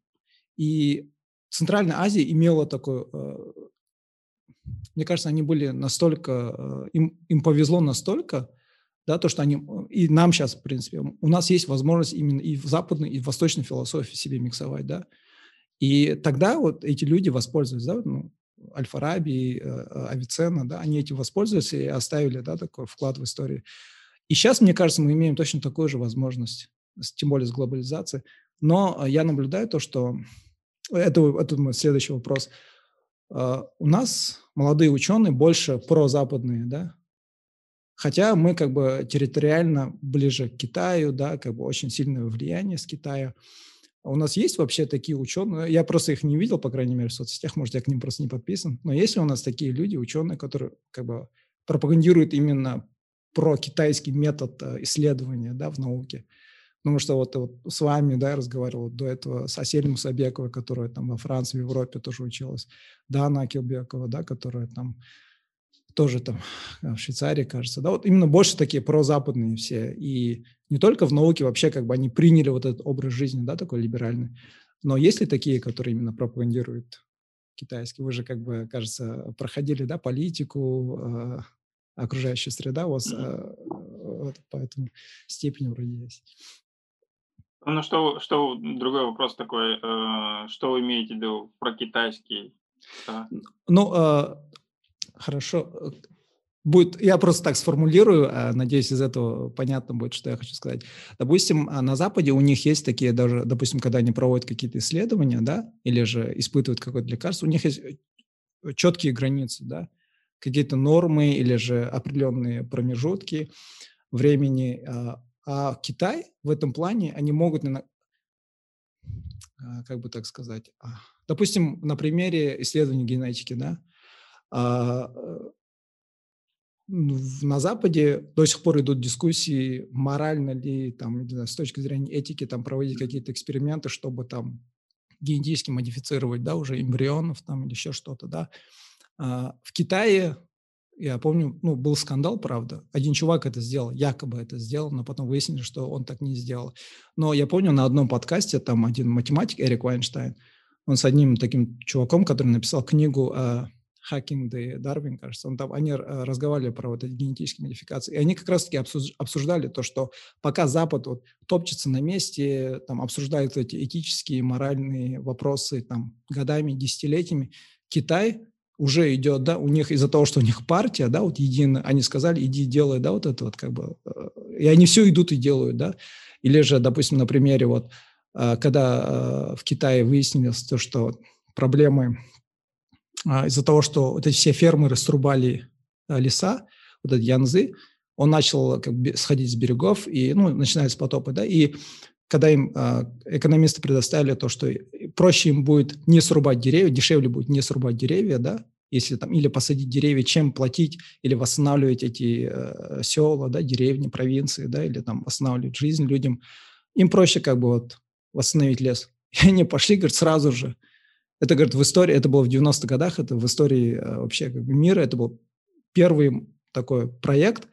И Центральная Азия имела такой, э, мне кажется, они были настолько, э, им, им повезло настолько, да, то, что они, и нам сейчас, в принципе, у нас есть возможность именно и в западной, и в восточной философии себе миксовать, да, и тогда вот эти люди воспользовались, да, ну, Аль-Фараби, э, Авиценна, да, они этим воспользовались и оставили, да, такой вклад в историю. И сейчас, мне кажется, мы имеем точно такую же возможность, тем более с глобализацией. Но я наблюдаю то, что это, это мой следующий вопрос. Э, у нас молодые ученые больше прозападные, да, Хотя мы как бы территориально ближе к Китаю, да, как бы очень сильное влияние с Китая. У нас есть вообще такие ученые, я просто их не видел, по крайней мере, в соцсетях, может, я к ним просто не подписан, но есть ли у нас такие люди, ученые, которые как бы пропагандируют именно про китайский метод э, исследования да, в науке? Потому что вот, вот с вами, да, я разговаривал до этого с Асель Мусабековой, которая там во Франции, в Европе тоже училась, Дана Акилбекова, да, которая там тоже там в Швейцарии, кажется, да, вот именно больше такие прозападные все, и не только в науке, вообще как бы они приняли вот этот образ жизни, да, такой либеральный, но есть ли такие, которые именно пропагандируют китайский? Вы же, как бы, кажется, проходили, да, политику, э, окружающая среда у вас э, вот, поэтому степень вроде есть. Ну, что, что другой вопрос такой, э, что вы имеете в виду про китайский? Да? Ну, э, Хорошо. Э, будет, я просто так сформулирую, а, надеюсь, из этого понятно будет, что я хочу сказать. Допустим, а, на Западе у них есть такие даже, допустим, когда они проводят какие-то исследования, да, или же испытывают какое-то лекарство, у них есть э, четкие границы, да, какие-то нормы или же определенные промежутки времени. А, а Китай в этом плане, они могут, как бы так сказать, допустим, на примере исследований генетики, да, а, э, на Западе до сих пор идут дискуссии, морально ли, там, знаю, с точки зрения этики, там, проводить какие-то эксперименты, чтобы там генетически модифицировать, да, уже эмбрионов там или еще что-то, да. А, в Китае Я помню, ну, был скандал, правда. Один чувак это сделал, якобы это сделал, но потом выяснили, что он так не сделал. Но я помню, на одном подкасте там один математик, Эрик Вайнштейн, он с одним таким чуваком, который написал книгу о Hacking the Darwin, кажется, он там, они э, разговаривали про вот эти генетические модификации, и они как раз-таки обсуждали то, что пока Запад вот топчется на месте, там обсуждают эти этические, моральные вопросы там годами, десятилетиями, Китай уже идет, да, у них из-за того, что у них партия, да, вот единая, они сказали, иди делай, да, вот это вот как бы, э, и они все идут и делают, да, или же, допустим, на примере вот, э, когда в Китае выяснилось то, что проблемы из-за того, что вот эти все фермеры срубали леса, вот эти янзы, он начал как бы сходить с берегов, и, ну, начинаются потопы, да, и когда им э, экономисты предоставили то, что проще им будет не срубать деревья, дешевле будет не срубать деревья, да, если там или посадить деревья, чем платить или восстанавливать эти э, села, да, деревни, провинции, да, или там восстанавливать жизнь людям, им проще как бы вот восстановить лес. И они пошли, говорят, сразу же. Это, говорит, в истории, это было в 90-х годах, это в истории э, вообще как бы мира, это был первый такой проект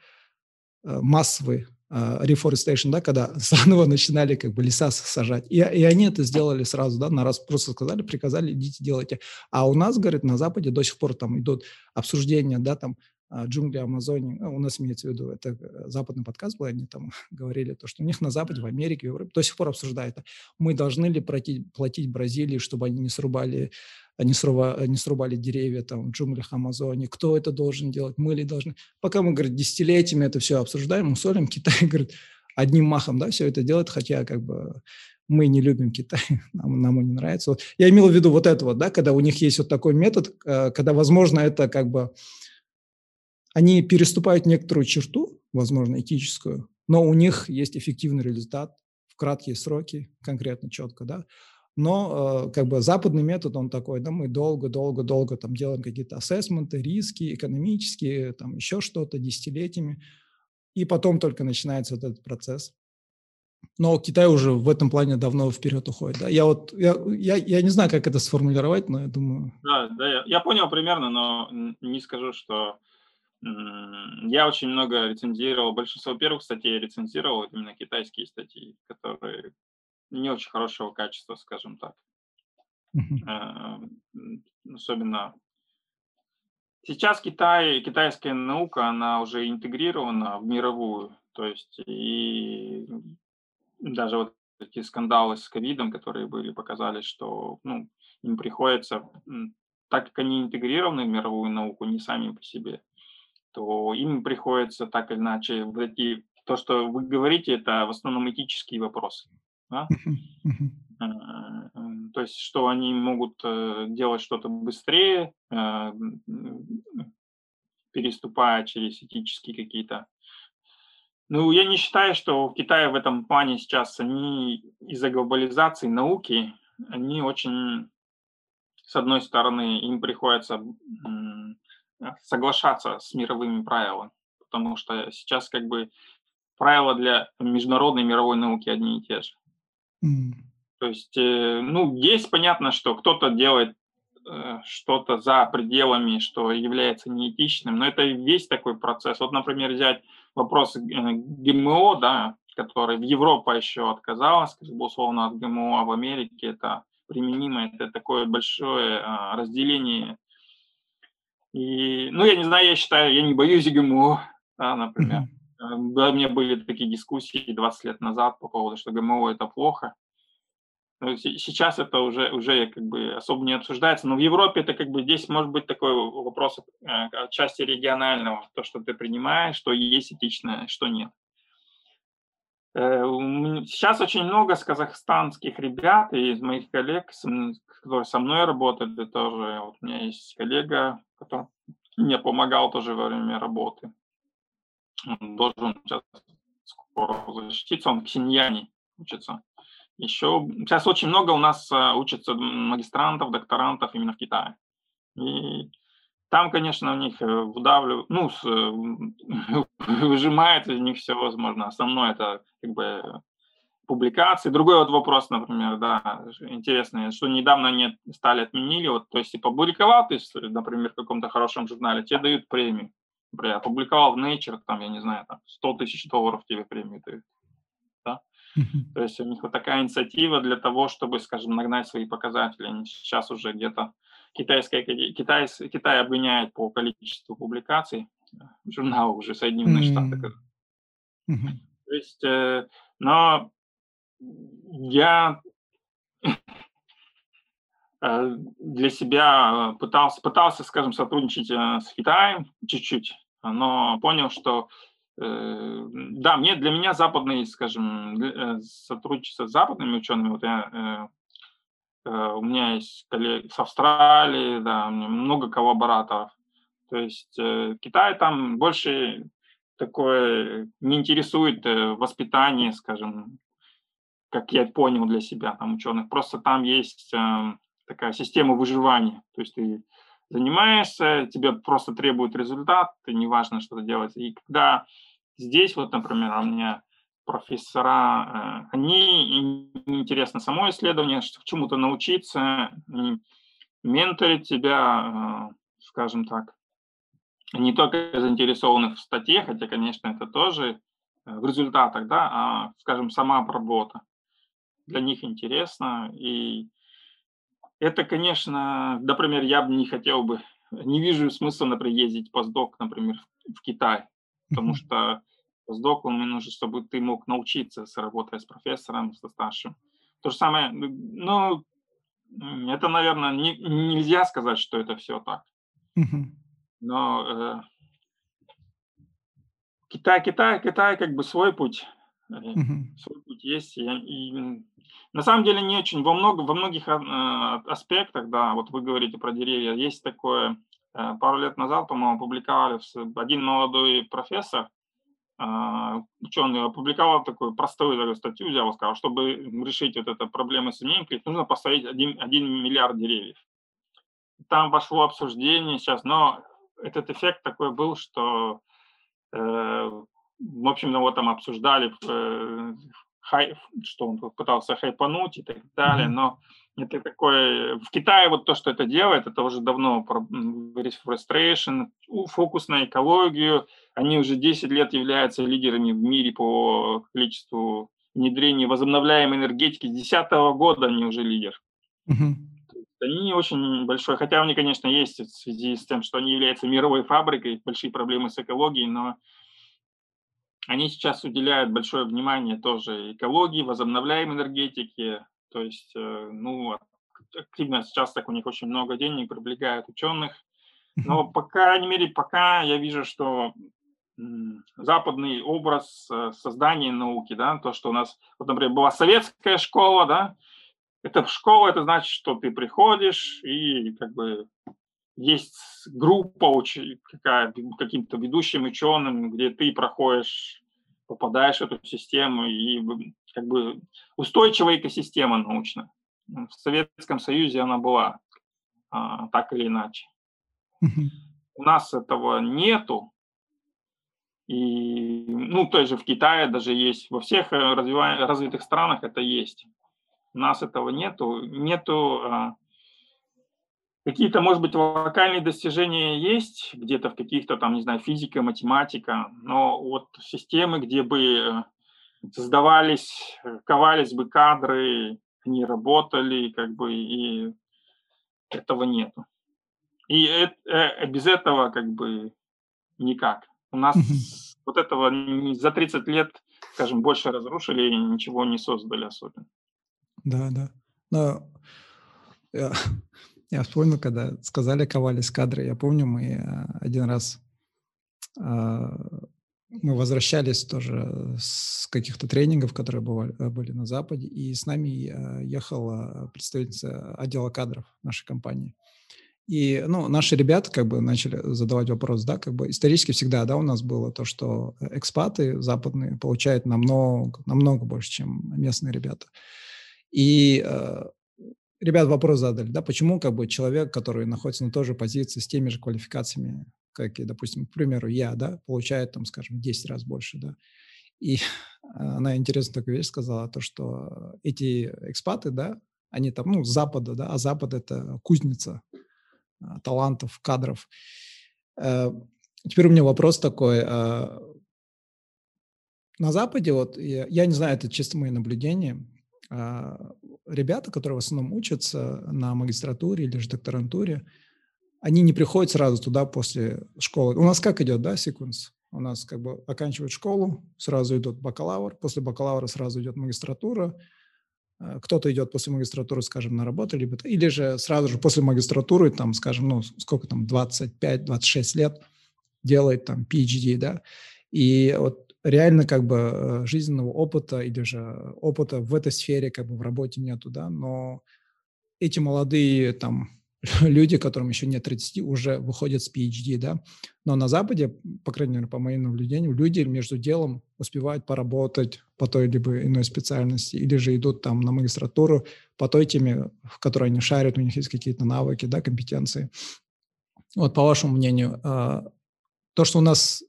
э, массовый, reforestation, да, когда заново начинали как бы леса сажать. И, и они это сделали сразу, да, на раз просто сказали, приказали, идите делайте. А у нас, говорит, на Западе до сих пор там идут обсуждения, да, там а, джунгли Амазонии, ну, у нас имеется в виду, это э, западный подкаст был, они там говорили, то, что у них на Западе, в Америке, в Европе до сих пор обсуждают, мы должны ли платить, платить Бразилии, чтобы они не срубали не, сруба, не срубали деревья там в джунглях Амазонии, кто это должен делать, мы ли должны. Пока мы, говорит, десятилетиями это все обсуждаем, мы солим, Китай, говорит, одним махом, да, все это делает, хотя как бы мы не любим Китай, нам, нам он не нравится. Вот. Я имел в виду вот это вот, да, когда у них есть вот такой метод, э, когда, возможно, это как бы они переступают некоторую черту, возможно, этическую, но у них есть эффективный результат в краткие сроки, конкретно, четко, да. Но э, как бы западный метод, он такой, да, мы долго-долго-долго там делаем какие-то ассессменты, риски экономические, там еще что-то десятилетиями, и потом только начинается вот этот процесс. Но Китай уже в этом плане давно вперед уходит. Да? Я вот я, я, я не знаю, как это сформулировать, но я думаю. Да, да, я, я понял примерно, но не скажу, что я очень много рецензировал, большинство первых статей рецензировал именно китайские статьи, которые не очень хорошего качества, скажем так. Э, особенно сейчас Китай, китайская наука, она уже интегрирована в мировую, то есть и даже вот эти скандалы с ковидом, которые были, показали, что ну, им приходится, так как они интегрированы в мировую науку, не сами по себе, то им приходится так или иначе вот эти, то, что вы говорите, это в основном этические вопросы. Да? Э, то есть, что они могут э, делать что-то быстрее, э, переступая через этические какие-то. Ну, я не считаю, что в Китае в этом плане сейчас они из-за глобализации науки, они очень, с одной стороны, им приходится соглашаться с мировыми правилами, потому что сейчас как бы правила для международной мировой науки одни и те же. Mm. То есть, э, ну, есть понятно, что кто-то делает э, что-то за пределами, что является неэтичным, но это весь такой процесс. Вот, например, взять вопрос э, ГМО, да, который в Европе еще отказалась, как бы условно от ГМО, а в Америке это применимо, это такое большое а, разделение и, ну, я не знаю, я считаю, я не боюсь ГМО, да, например. Mm-hmm. У меня были такие дискуссии 20 лет назад по поводу, что ГМО это плохо. Но сейчас это уже, уже как бы особо не обсуждается. Но в Европе это как бы здесь может быть такой вопрос э, отчасти регионального, то, что ты принимаешь, что есть этично, что нет. Э, сейчас очень много с казахстанских ребят и из моих коллег, которые со мной работают, и тоже вот у меня есть коллега, который мне помогал тоже во время работы. Должен сейчас скоро защититься, он в Ксиньяне учится. Еще сейчас очень много у нас э, учатся магистрантов, докторантов именно в Китае. И там, конечно, у них э, выдавливают, ну, выжимает из них все возможно. Основное это как бы публикации. Другой вот вопрос, например, да, интересный, что недавно они стали отменили, вот, то есть, и опубликовал ты, например, в каком-то хорошем журнале, тебе дают премию. Например, опубликовал в Nature, там, я не знаю, там 100 тысяч долларов тебе премию дают. Да? То есть у них вот такая инициатива для того, чтобы, скажем, нагнать свои показатели. Они сейчас уже где-то китайская, Китай, Китай обвиняет по количеству публикаций журнал уже Соединенные mm-hmm. Штаты. Mm-hmm. То есть, э, но я э, для себя пытался, пытался, скажем, сотрудничать э, с Китаем чуть-чуть, но понял, что э, да, мне для меня западные, скажем, э, сотрудничество с западными учеными, вот я у меня есть коллеги с Австралии, да, много коллабораторов. То есть э, Китай там больше такое не интересует э, воспитание, скажем, как я понял для себя там ученых. Просто там есть э, такая система выживания. То есть ты занимаешься, тебе просто требует результат, и неважно, что ты делаешь. И когда здесь, вот, например, у меня профессора, они интересно само исследование, чему-то научиться, менторить тебя, скажем так, не только заинтересованных в статье, хотя, конечно, это тоже э, в результатах, да, а, скажем, сама обработка. Для них интересно. И это, конечно, например, я бы не хотел бы, не вижу смысла, например, ездить постдок, например, в Китай, потому что постдок, он мне нужен, чтобы ты мог научиться, работая с профессором, со старшим. То же самое, ну, это, наверное, не, нельзя сказать, что это все так. Но э, Китай, Китай, Китай как бы свой путь, свой путь есть. И, и на самом деле не очень, во, много, во многих э, аспектах, да, вот вы говорите про деревья, есть такое, э, пару лет назад, по-моему, опубликовали один молодой профессор, ученый опубликовал такую простую такую статью, взял и сказал, чтобы решить вот эту проблему с изменением нужно поставить один, один миллиард деревьев. Там вошло обсуждение сейчас, но этот эффект такой был, что, э, в общем, его там обсуждали, э, хай, что он пытался хайпануть и так далее, но это такое... В Китае вот то, что это делает, это уже давно reforestation, фокус на экологию. Они уже 10 лет являются лидерами в мире по количеству внедрения возобновляемой энергетики. С 2010 года они уже лидер. Они очень большой, хотя у них, конечно, есть в связи с тем, что они являются мировой фабрикой, большие проблемы с экологией, но они сейчас уделяют большое внимание тоже экологии, возобновляемой энергетике, то есть, э, ну, активно сейчас так у них очень много денег привлекают ученых, но по крайней мере, пока я вижу, что западный образ э, создания науки, да, то, что у нас, вот, например, была советская школа, да, это школа, это значит, что ты приходишь и как бы есть группа уч- какая, каким-то ведущим ученым, где ты проходишь, попадаешь в эту систему и как бы устойчивая экосистема научная. В Советском Союзе она была а, так или иначе. У нас этого нету. И, ну, то же в Китае даже есть, во всех э, развитых странах это есть. У нас этого нету. Нету а, какие-то, может быть, локальные достижения есть где-то в каких-то там, не знаю, физика, математика, но вот системы, где бы э, создавались, ковались бы кадры, они работали, как бы, и этого нету. И это, э, без этого как бы никак. У нас вот этого за 30 лет, скажем, больше разрушили и ничего не создали особенно. Да, да. Но я, вспомнил, когда сказали ковались кадры. Я помню, мы а, один раз а, мы возвращались тоже с каких-то тренингов, которые бывали, э, были на Западе, и с нами а, ехала представительница отдела кадров нашей компании. И, ну, наши ребята как бы начали задавать вопрос, да, как бы исторически всегда, да, у нас было то, что экспаты западные получают намного, намного больше, чем местные ребята. И э, ребят вопрос задали, да, почему как бы человек, который находится на той же позиции с теми же квалификациями, как и, допустим, к примеру, я, да, получает там, скажем, 10 раз больше, да. И она интересно такую вещь сказала, то, что эти экспаты, да, они там, ну, с Запада, да, а Запад – это кузница а, талантов, кадров. Э, Теперь у меня вопрос такой. А, на Западе, вот я, я не знаю, это чисто мои наблюдения, а, ребята, которые в основном учатся на магистратуре или же докторантуре, они не приходят сразу туда после школы. У нас как идет, да, секвенс? У нас как бы оканчивают школу, сразу идут бакалавр, после бакалавра сразу идет магистратура, а, кто-то идет после магистратуры, скажем, на работу, либо, или же сразу же после магистратуры, там, скажем, ну, сколько там, 25-26 лет, делает там PhD, да, и вот реально как бы э, жизненного опыта или же опыта в этой сфере как бы в работе нету, да, но эти молодые там люди, которым еще нет 30, уже выходят с PhD, да. Но на Западе, по крайней мере, по моим наблюдениям, люди между делом успевают поработать по той либо иной специальности, или же идут там на магистратуру по той теме, в которой они шарят, у них есть какие-то навыки, да, компетенции. Вот по вашему мнению, а, то, что у нас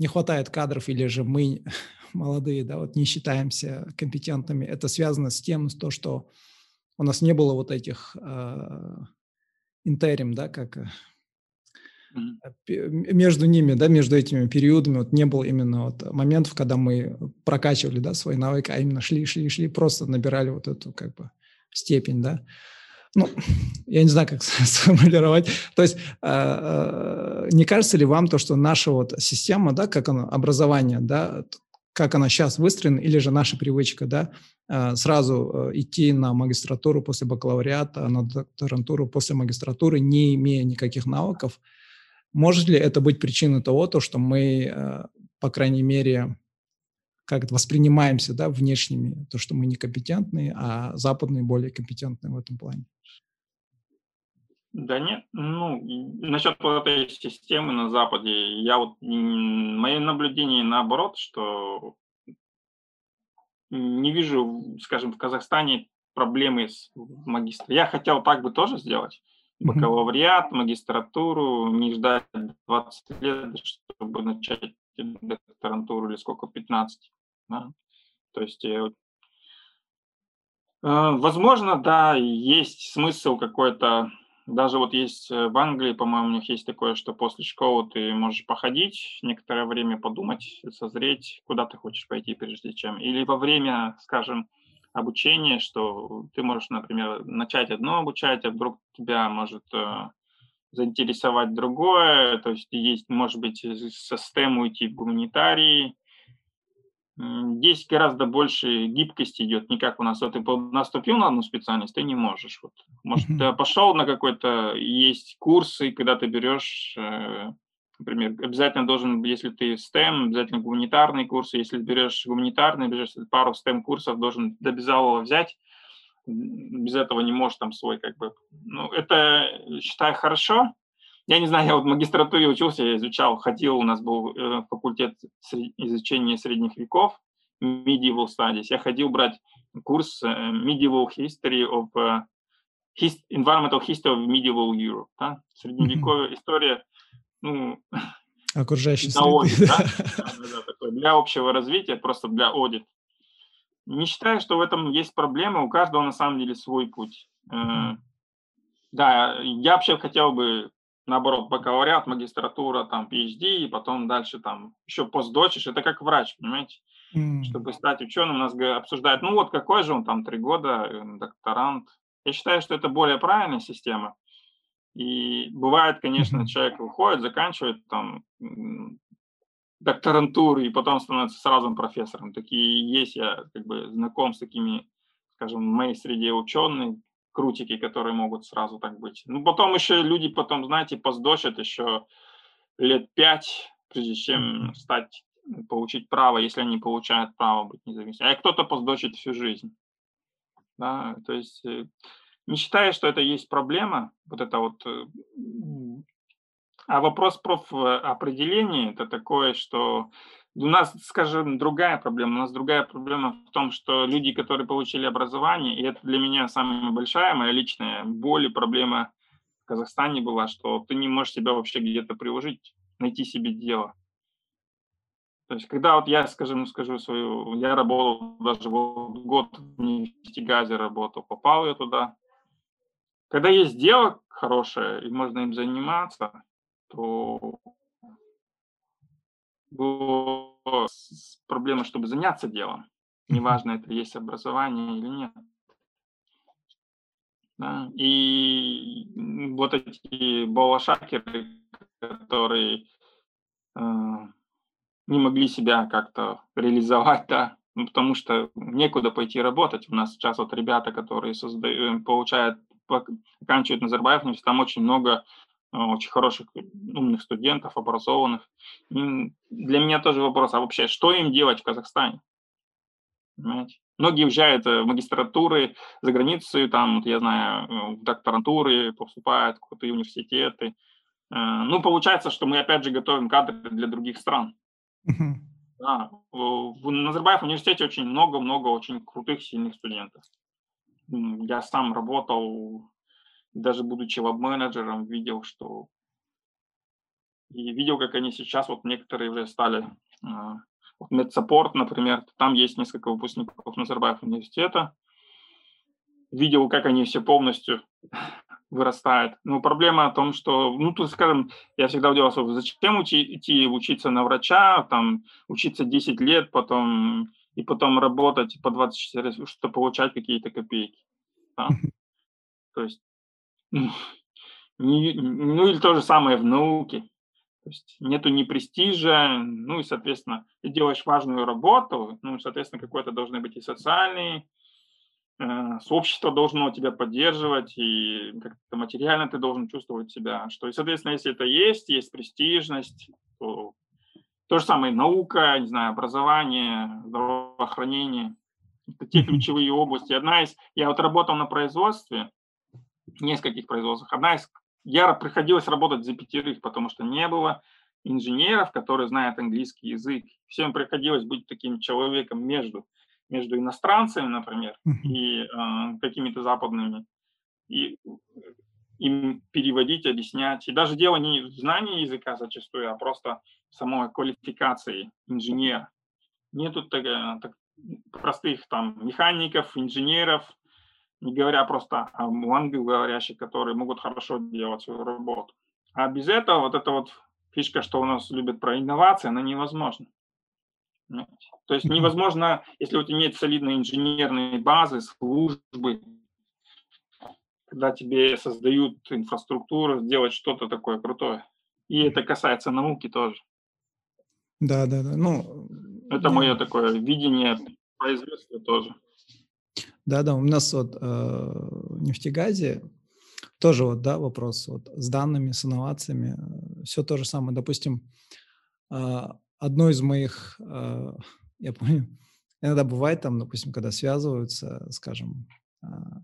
не хватает кадров, или же мы молодые, да, вот не считаемся компетентными, это связано с тем, с то, что у нас не было вот этих э, интерим, да, как mm-hmm. между ними, да, между этими периодами вот не было именно вот моментов, когда мы прокачивали, да, свои навыки, а именно шли, шли, шли, просто набирали вот эту как бы степень, да. Ну, я не знаю, как сформулировать. То есть, э, не кажется ли вам то, что наша вот система, да, как она, образование, да, как она сейчас выстроена, или же наша привычка, да, э, сразу э, идти на магистратуру после бакалавриата, на докторантуру после магистратуры, не имея никаких навыков. Может ли это быть причиной того, то, что мы, э, по крайней мере, как это воспринимаемся да, внешними, то, что мы некомпетентные, а западные более компетентные в этом плане? Да нет, ну, насчет вот этой системы на Западе, я вот, мои наблюдения наоборот, что не вижу, скажем, в Казахстане проблемы с магистром. Я хотел так бы тоже сделать. Бакалавриат, магистратуру, не ждать 20 лет, чтобы начать докторантуру или сколько, 15. Да? То есть э, э, Возможно, да, есть смысл какой-то даже вот есть э, в Англии, по-моему, у них есть такое, что после школы ты можешь походить, некоторое время подумать, созреть, куда ты хочешь пойти, прежде чем. Или во время, скажем, обучения, что ты можешь, например, начать одно обучать, а вдруг тебя может заинтересовать другое, то есть есть, может быть, со STEM уйти в гуманитарии, Здесь гораздо больше гибкости идет, не как у нас. Вот ты наступил на одну специальность, ты не можешь. Вот, может, ты пошел на какой-то, есть курсы, когда ты берешь, э, например, обязательно должен, если ты STEM, обязательно гуманитарные курсы. Если берешь гуманитарные, берешь пару STEM-курсов, должен обязалово взять. Без этого не можешь там свой как бы... Ну, это, считаю, хорошо, я не знаю, я вот в магистратуре учился, я изучал, ходил, у нас был э, факультет изучения средних веков, medieval studies. Я ходил брать курс э, medieval history of uh, his, environmental history of medieval Europe, да? средневековая mm-hmm. история, ну, окружающей среды, да? Да, для общего развития, просто для audit. Не считаю, что в этом есть проблема, у каждого на самом деле свой путь. Mm-hmm. Да, я вообще хотел бы наоборот, бакалавриат, магистратура, там, PhD, и потом дальше там еще постдочишь. Это как врач, понимаете? Mm. Чтобы стать ученым, нас обсуждают, ну вот какой же он там, три года, э, докторант. Я считаю, что это более правильная система. И бывает, конечно, человек выходит, заканчивает там докторантуру, и потом становится сразу профессором. Такие есть, я как бы знаком с такими, скажем, в моей среде ученые, крутики, которые могут сразу так быть. Ну, потом еще люди потом, знаете, поздочат еще лет пять, прежде чем стать, получить право, если они получают право быть независимыми. А кто-то поздочит всю жизнь. Да, то есть э, не считаю, что это есть проблема, вот это вот. Э, а вопрос профопределения – это такое, что у нас, скажем, другая проблема. У нас другая проблема в том, что люди, которые получили образование, и это для меня самая большая, моя личная боль и проблема в Казахстане была, что ты не можешь себя вообще где-то приложить, найти себе дело. То есть, когда вот я, скажем, скажу свою, я работал даже год в нефтегазе работал, попал я туда. Когда есть дело хорошее, и можно им заниматься, то проблема, чтобы заняться делом. Неважно, это есть образование или нет. Да? И вот эти балашакеры, которые э, не могли себя как-то реализовать, да, ну, потому что некуда пойти работать. У нас сейчас вот ребята, которые создают, получают, оканчивают Назарбаев, там очень много э, очень хороших, умных студентов, образованных. И для меня тоже вопрос, а вообще, что им делать в Казахстане? Понимаете? Многие уезжают в магистратуры за границу, там, вот я знаю, э, в докторантуры поступают в крутые университеты. Э, ну, получается, что мы опять же готовим кадры для других стран. Uh-huh. Да, в Назарбаев университете очень много-много очень крутых, сильных студентов. Я сам работал, даже будучи веб-менеджером, видел, что... И видел, как они сейчас, вот некоторые уже стали... А, вот медсаппорт, например, там есть несколько выпускников Назарбаев университета. Видел, как они все полностью вырастает. Но проблема о том, что, ну, тут, скажем, я всегда удивлялся, зачем учи, идти учиться на врача, там, учиться 10 лет, потом, и потом работать по 24, чтобы получать какие-то копейки. Да? То есть, ну, или то же самое в науке. То есть нету ни престижа, ну и, соответственно, ты делаешь важную работу, ну, соответственно, какой-то должны быть и социальные Э, сообщество должно тебя поддерживать, и как-то материально ты должен чувствовать себя. Что, и, соответственно, если это есть, есть престижность, то то же самое наука, не знаю, образование, здравоохранение. Это те ключевые области. Одна из... Я вот работал на производстве, нескольких производствах. Одна из... Я приходилось работать за пятерых, потому что не было инженеров, которые знают английский язык. Всем приходилось быть таким человеком между между иностранцами, например, и э, какими-то западными, и им переводить, объяснять. И даже дело не в знании языка зачастую, а просто в самой квалификации инженера. Нету так, так, простых там механиков, инженеров, не говоря просто о англоговорящих, которые могут хорошо делать свою работу. А без этого вот эта вот фишка, что у нас любят про инновации, она невозможна. То есть невозможно, если у тебя нет солидной инженерной базы, службы, когда тебе создают инфраструктуру, сделать что-то такое крутое. И это касается науки тоже. Да, да, да. Ну, это да. мое такое видение производства тоже. Да, да, у нас вот э, нефтегазе тоже вот, да, вопрос вот с данными, с инновациями, э, все то же самое. Допустим, э, одно из моих, э, я помню, иногда бывает там, допустим, когда связываются, скажем, а,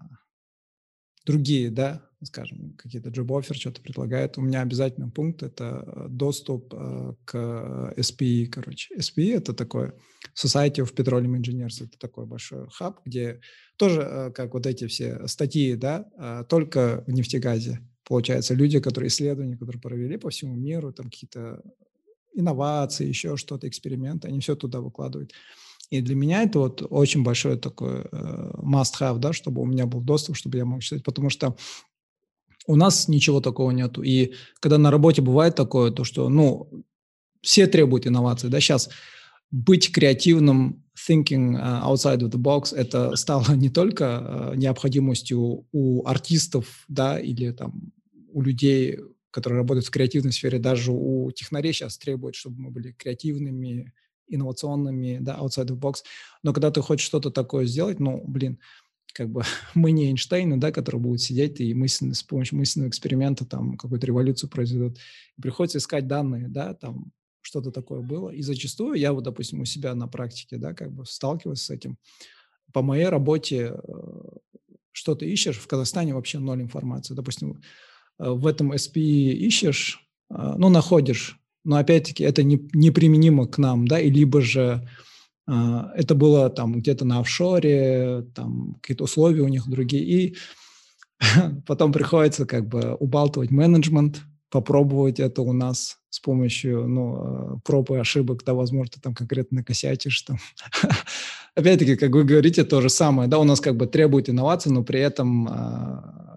другие, да, скажем, какие-то job offer что-то предлагают, у меня обязательный пункт – это доступ э, к SPE, короче. SPE – это такой Society of Petroleum Engineers, это такой большой хаб, где тоже, э, как вот эти все статьи, да, только в нефтегазе, получается, люди, которые исследования, которые провели по всему миру, там какие-то инновации, еще что-то, эксперименты, они все туда выкладывают. И для меня это вот очень большой такой э, must-have, да, чтобы у меня был доступ, чтобы я мог читать, потому что у нас ничего такого нету. И когда на работе бывает такое, то что, ну, все требуют инноваций, да, сейчас быть креативным, thinking uh, outside of the box, это стало не только uh, необходимостью у артистов, да, или там у людей которые работают в креативной сфере, даже у технарей сейчас требуют, чтобы мы были креативными, инновационными, да, outside the box. Но когда ты хочешь что-то такое сделать, ну, блин, как бы мы не Эйнштейны, да, которые будут сидеть и мысленно, с помощью мысленного эксперимента там какую-то революцию произведут. Приходится искать данные, да, там что-то такое было. И зачастую я вот, допустим, у себя на практике, да, как бы сталкиваюсь с этим. По моей работе э, что то ищешь, в Казахстане вообще ноль информации. Допустим, Э, в этом SPE ищешь, э, ну, находишь, но опять-таки это не, неприменимо к нам, да, и либо же это было там где-то на офшоре, там какие-то условия у них другие, и потом приходится как бы убалтывать менеджмент, попробовать это у нас с помощью, ну, проб и ошибок, да, возможно, ты там конкретно накосячишь, там. Опять-таки, как вы говорите, то же самое, да, у нас как бы требует инновации, но при этом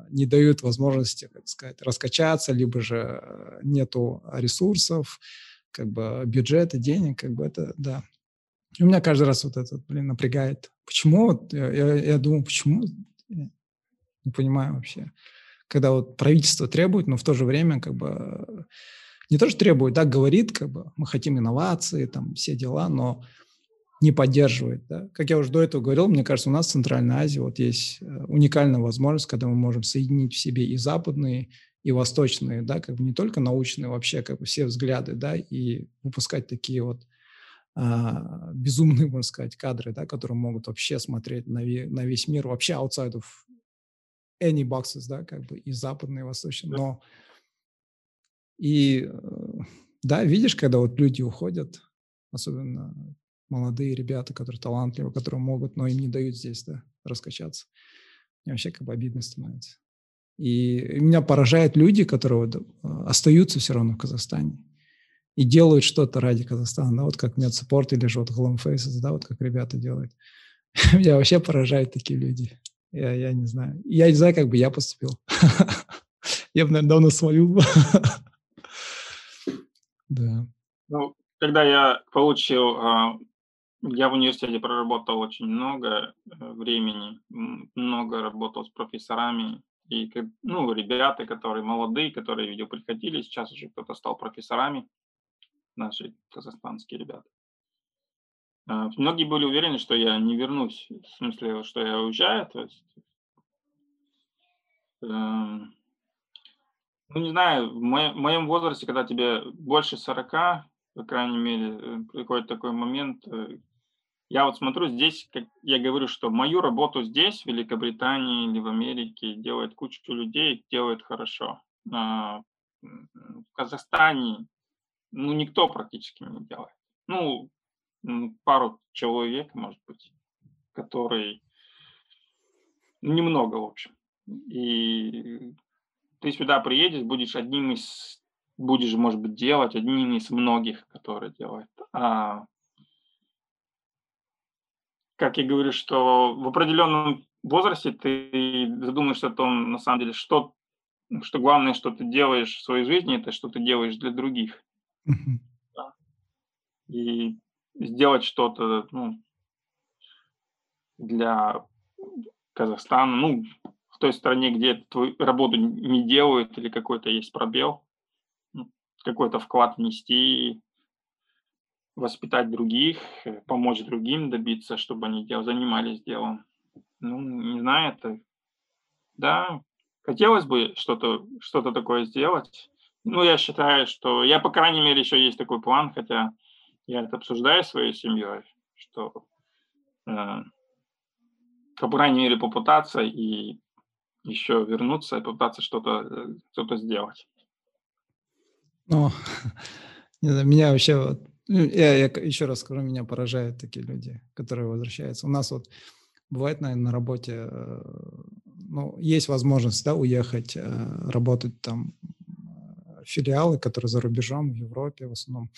не дают возможности, как сказать, раскачаться, либо же э, нету ресурсов, как бы бюджета, денег, как бы это, да. И у меня каждый раз вот это, блин, напрягает. Почему? Вот я, я, я думаю, почему? Я не понимаю вообще. Когда вот правительство требует, но в то же время как бы не то, что требует, да, говорит, как бы мы хотим инновации, там все дела, но не поддерживает. Да? Как я уже до этого говорил, мне кажется, у нас в Центральной Азии вот есть э, уникальная возможность, когда мы можем соединить в себе и западные, и восточные, да, как бы не только научные, вообще как бы все взгляды, да, и выпускать такие вот а, безумные, можно сказать, кадры, да, которые могут вообще смотреть на, ви, на весь мир, вообще outside of any boxes, да, как бы и западные, и восточные, но и э, да, видишь, когда вот люди уходят, особенно молодые ребята, которые талантливы, которые могут, но им не дают здесь, да, раскачаться. Мне вообще как бы обидно становится. И меня поражают люди, которые вот э, остаются все равно в Казахстане и делают что-то ради Казахстана, да, вот как медсаппорт или же вот Glom Faces, да, вот как ребята делают. Меня вообще поражают такие люди. Я, я не знаю. Я не знаю, как бы я поступил. Я бы, наверное, давно свалил. Да. Ну, когда я получил, а, я в университете проработал очень много э, времени, много работал с профессорами, и, ну, ребята, которые молодые, которые, видео приходили, сейчас уже кто-то стал профессорами, наши казахстанские ребята. А, многие были уверены, что я не вернусь, в смысле, что я уезжаю, то есть, эм, ну, не знаю, в моем возрасте, когда тебе больше 40, по крайней мере, э, приходит такой момент, э, я вот смотрю здесь, как я говорю, что мою работу здесь, в Великобритании или в Америке, делает кучу людей, делает хорошо. А в Казахстане, ну, никто практически не делает. Ну, пару человек, может быть, который немного, в общем. И ты сюда приедешь, будешь одним из, будешь, может быть, делать, одним из многих, которые делают. А, как я говорю, что в определенном возрасте ты задумаешься о том, на самом деле, что, что главное, что ты делаешь в своей жизни, это что ты делаешь для других. Да. И сделать что-то ну, для Казахстана, ну, той стране, где твою работу не делают или какой-то есть пробел, ну, какой-то вклад внести, воспитать других, э, помочь другим добиться, чтобы они дел, занимались делом. Ну, не знаю, это... Да, хотелось бы что-то что такое сделать. Ну, я считаю, что... Я, по крайней мере, еще есть такой план, хотя я это обсуждаю своей семьей, что, э, по крайней мере, попытаться и еще вернуться и попытаться что-то э, что сделать. Ну, не знаю, меня вообще вот, ну, я, я еще раз скажу, меня поражают такие люди, которые возвращаются. У нас вот бывает, наверное, на работе, э, ну, есть возможность, да, уехать, э, работать там филиалы, которые за рубежом, в Европе в основном.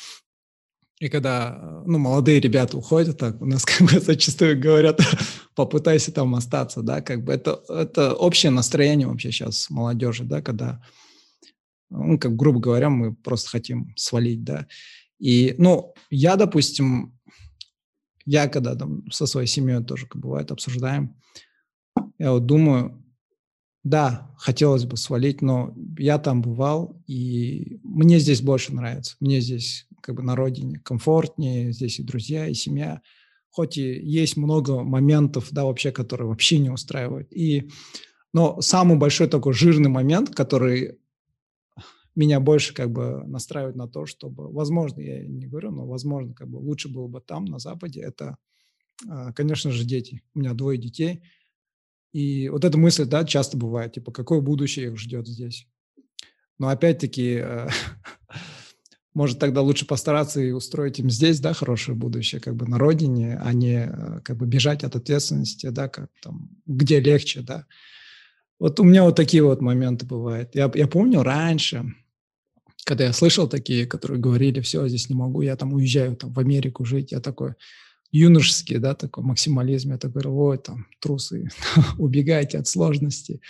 И когда, ну, молодые ребята уходят, так у нас как бы зачастую говорят, попытайся там остаться, да, как бы это, это общее настроение вообще сейчас молодежи, да, когда, ну, как грубо говоря, мы просто хотим свалить, да. И, ну, я, допустим, я когда там со своей семьей тоже, как бывает, обсуждаем, я вот думаю, да, хотелось бы свалить, но я там бывал, и мне здесь больше нравится. Мне здесь как бы на родине комфортнее, здесь и друзья, и семья. Хоть и есть много моментов, да, вообще, которые вообще не устраивают. И, но самый большой такой жирный момент, который меня больше как бы настраивает на то, чтобы, возможно, я не говорю, но возможно, как бы лучше было бы там, на Западе, это, а, конечно же, дети. У меня двое детей – и вот эта мысль, да, часто бывает, типа, какое будущее их ждет здесь. Но опять-таки, э, может, тогда лучше постараться и устроить им здесь, да, хорошее будущее, как бы на родине, а не э, как бы бежать от ответственности, да, как там, где легче, да. Вот у меня вот такие вот моменты бывают. Я, я помню раньше, когда я слышал такие, которые говорили, все, здесь не могу, я там уезжаю там, в Америку жить, я такой, юношеский, да, такой максимализм. Я такой, ой, там, трусы, убегайте от сложностей.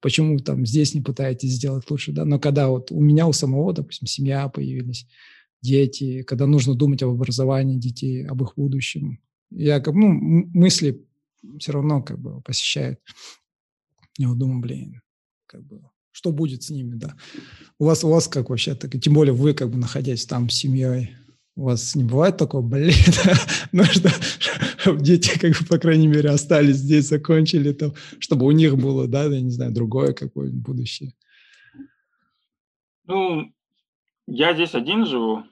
Почему там здесь не пытаетесь сделать лучше, да? Но когда вот у меня у самого, допустим, семья появились, дети, когда нужно думать об образовании детей, об их будущем. Я как ну, мысли все равно как бы посещают. Я вот думаю, блин, как бы, что будет с ними, да. У вас, у вас как вообще, так, тем более вы как бы находясь там с семьей, у вас не бывает такого, блин, ну что, дети, как бы, по крайней мере, остались здесь, закончили там, чтобы у них было, да, я не знаю, другое какое-нибудь будущее. Ну, я здесь один живу.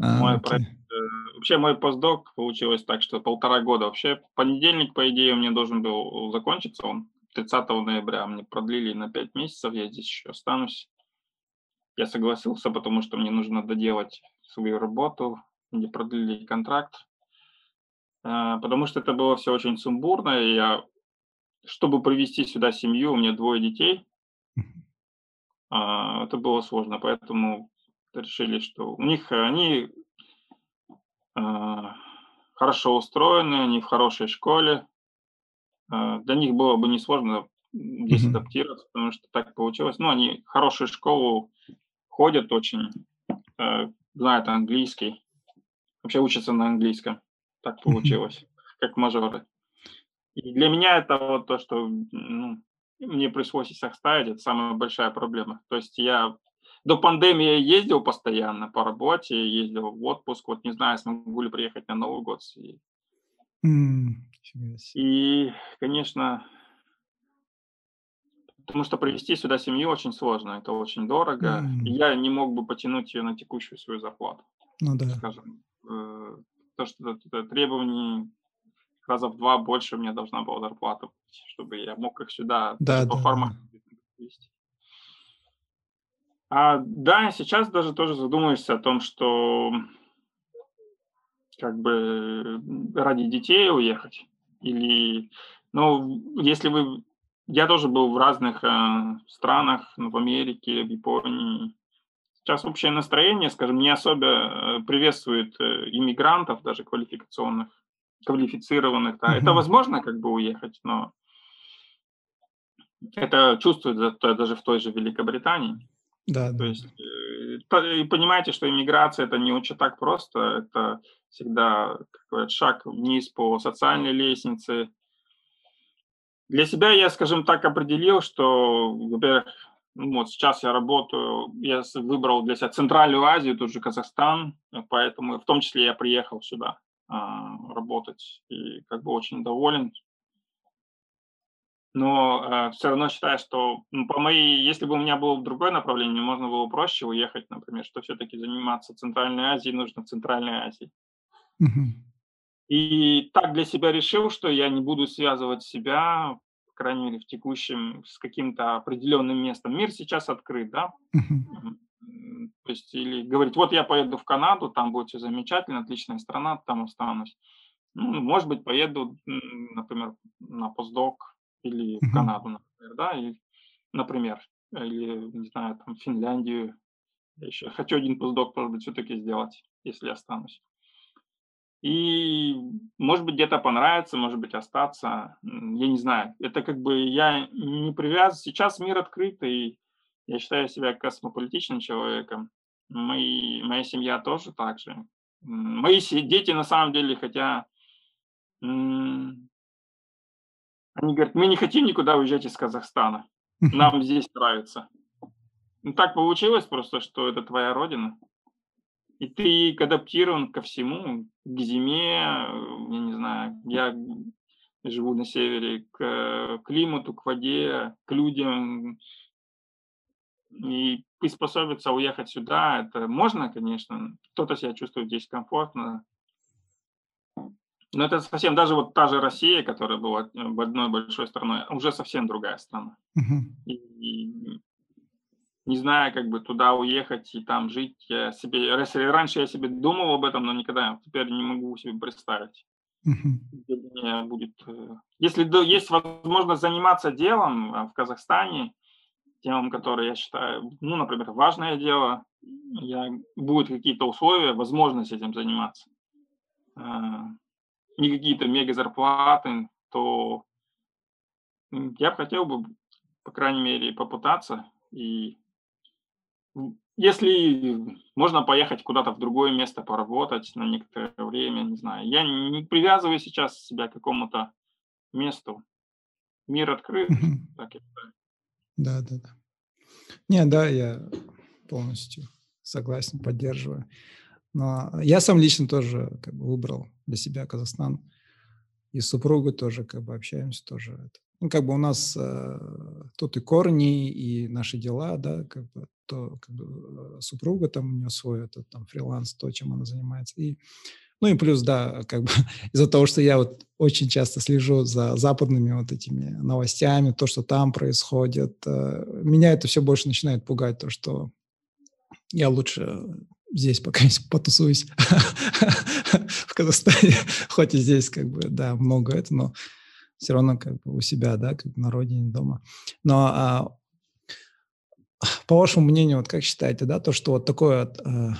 А, мой окей. Э, вообще мой постдок получилось так, что полтора года. Вообще понедельник, по идее, у меня должен был закончиться. Он 30 ноября мне продлили на 5 месяцев. Я здесь еще останусь. Я согласился, потому что мне нужно доделать свою работу. Мне продлили контракт. Э, потому что это было все очень сумбурно. И я, чтобы привести сюда семью, у меня двое детей. А, это было сложно, поэтому решили, что у них они а, хорошо устроены, они в хорошей школе. А, для них было бы несложно здесь mm-hmm. адаптироваться, потому что так получилось. Ну, они хорошую школу ходят очень, знают английский, вообще учатся на английском. Так получилось, как мажоры. И для меня это вот то, что ну, мне пришлось их оставить, это самая большая проблема. То есть я до пандемии ездил постоянно по работе, ездил в отпуск, вот не знаю, смогу ли приехать на Новый год. И, mm, и конечно, потому что привести сюда семью очень сложно, это очень дорого, mm. и я не мог бы потянуть ее на текущую свою зарплату. Ну да. Скажем, то, что требований раза в два больше мне должна была зарплата быть, чтобы я мог их сюда да, по да, формату вести. А, да, сейчас даже тоже задумаешься о том, что как бы ради детей уехать. Или, ну, если вы... Я тоже был в разных э, странах, ну, в Америке, в Японии. Сейчас общее настроение, скажем, не особо э, приветствует э, иммигрантов, даже квалификационных квалифицированных, да, mm-hmm. это возможно как бы уехать, но это чувствуется даже в той же Великобритании. Да, То да. есть э, и понимаете, что иммиграция это не очень так просто, это всегда какой шаг вниз по социальной лестнице. Для себя я, скажем так, определил, что, во-первых, вот сейчас я работаю, я выбрал для себя Центральную Азию, тут же Казахстан, поэтому в том числе я приехал сюда. А, работать и как бы очень доволен. Но а, все равно считаю, что ну, по моей, если бы у меня было другое направление, можно было проще уехать, например, что все-таки заниматься Центральной Азией нужно в Центральной Азии. И так для себя решил, что я не буду связывать себя, крайней мере, в текущем, с каким-то определенным местом. Мир сейчас открыт, да? То есть, или говорить, вот я поеду в Канаду, там будет все замечательно, отличная страна, там останусь. Ну, может быть, поеду, например, на постдок или в Канаду, например, да, и, например, или, не знаю, там, Финляндию. Я еще хочу один постдок, может быть, все-таки сделать, если останусь. И, может быть, где-то понравится, может быть, остаться. Я не знаю. Это как бы я не привязан. Сейчас мир открытый, я считаю себя космополитичным человеком. Мои, моя семья тоже так же. Мои дети, на самом деле, хотя они говорят, мы не хотим никуда уезжать из Казахстана. Нам здесь нравится. Ну, так получилось просто, что это твоя родина. И ты адаптирован ко всему, к зиме, я не знаю, я живу на севере, к климату, к воде, к людям, и приспособиться, уехать сюда, это можно, конечно. Кто-то себя чувствует здесь комфортно. Но это совсем, даже вот та же Россия, которая была э, одной большой страной, уже совсем другая страна. Uh-huh. И, и не знаю, как бы туда уехать и там жить. Я себе, раньше я себе думал об этом, но никогда теперь не могу себе представить. Uh-huh. будет, э, если есть возможность заниматься делом а, в Казахстане, темам, которые я считаю, ну, например, важное дело, я, будут какие-то условия, возможность этим заниматься, а, не какие-то мега зарплаты, то я бы хотел бы, по крайней мере, попытаться и если можно поехать куда-то в другое место поработать на некоторое время, не знаю. Я не привязываю сейчас себя к какому-то месту. Мир открыт. Так и да, да, да. Не, да, я полностью согласен, поддерживаю. Но я сам лично тоже как бы выбрал для себя Казахстан. И с супругой тоже как бы общаемся тоже. Ну, как бы у нас э, тут и корни, и наши дела, да, как бы то как бы, э, супруга там у нее свой этот там фриланс, то, чем она занимается. И, ну и плюс, да, как бы из-за того, что я вот очень часто слежу за западными вот этими новостями, то, что там происходит, э, меня это все больше начинает пугать, то, что я лучше здесь пока потусуюсь в Казахстане, хоть и здесь как бы, да, много это, но все равно как бы у себя, да, как на родине, дома. Но а, по вашему мнению, вот как считаете, да, то, что вот такой вот э,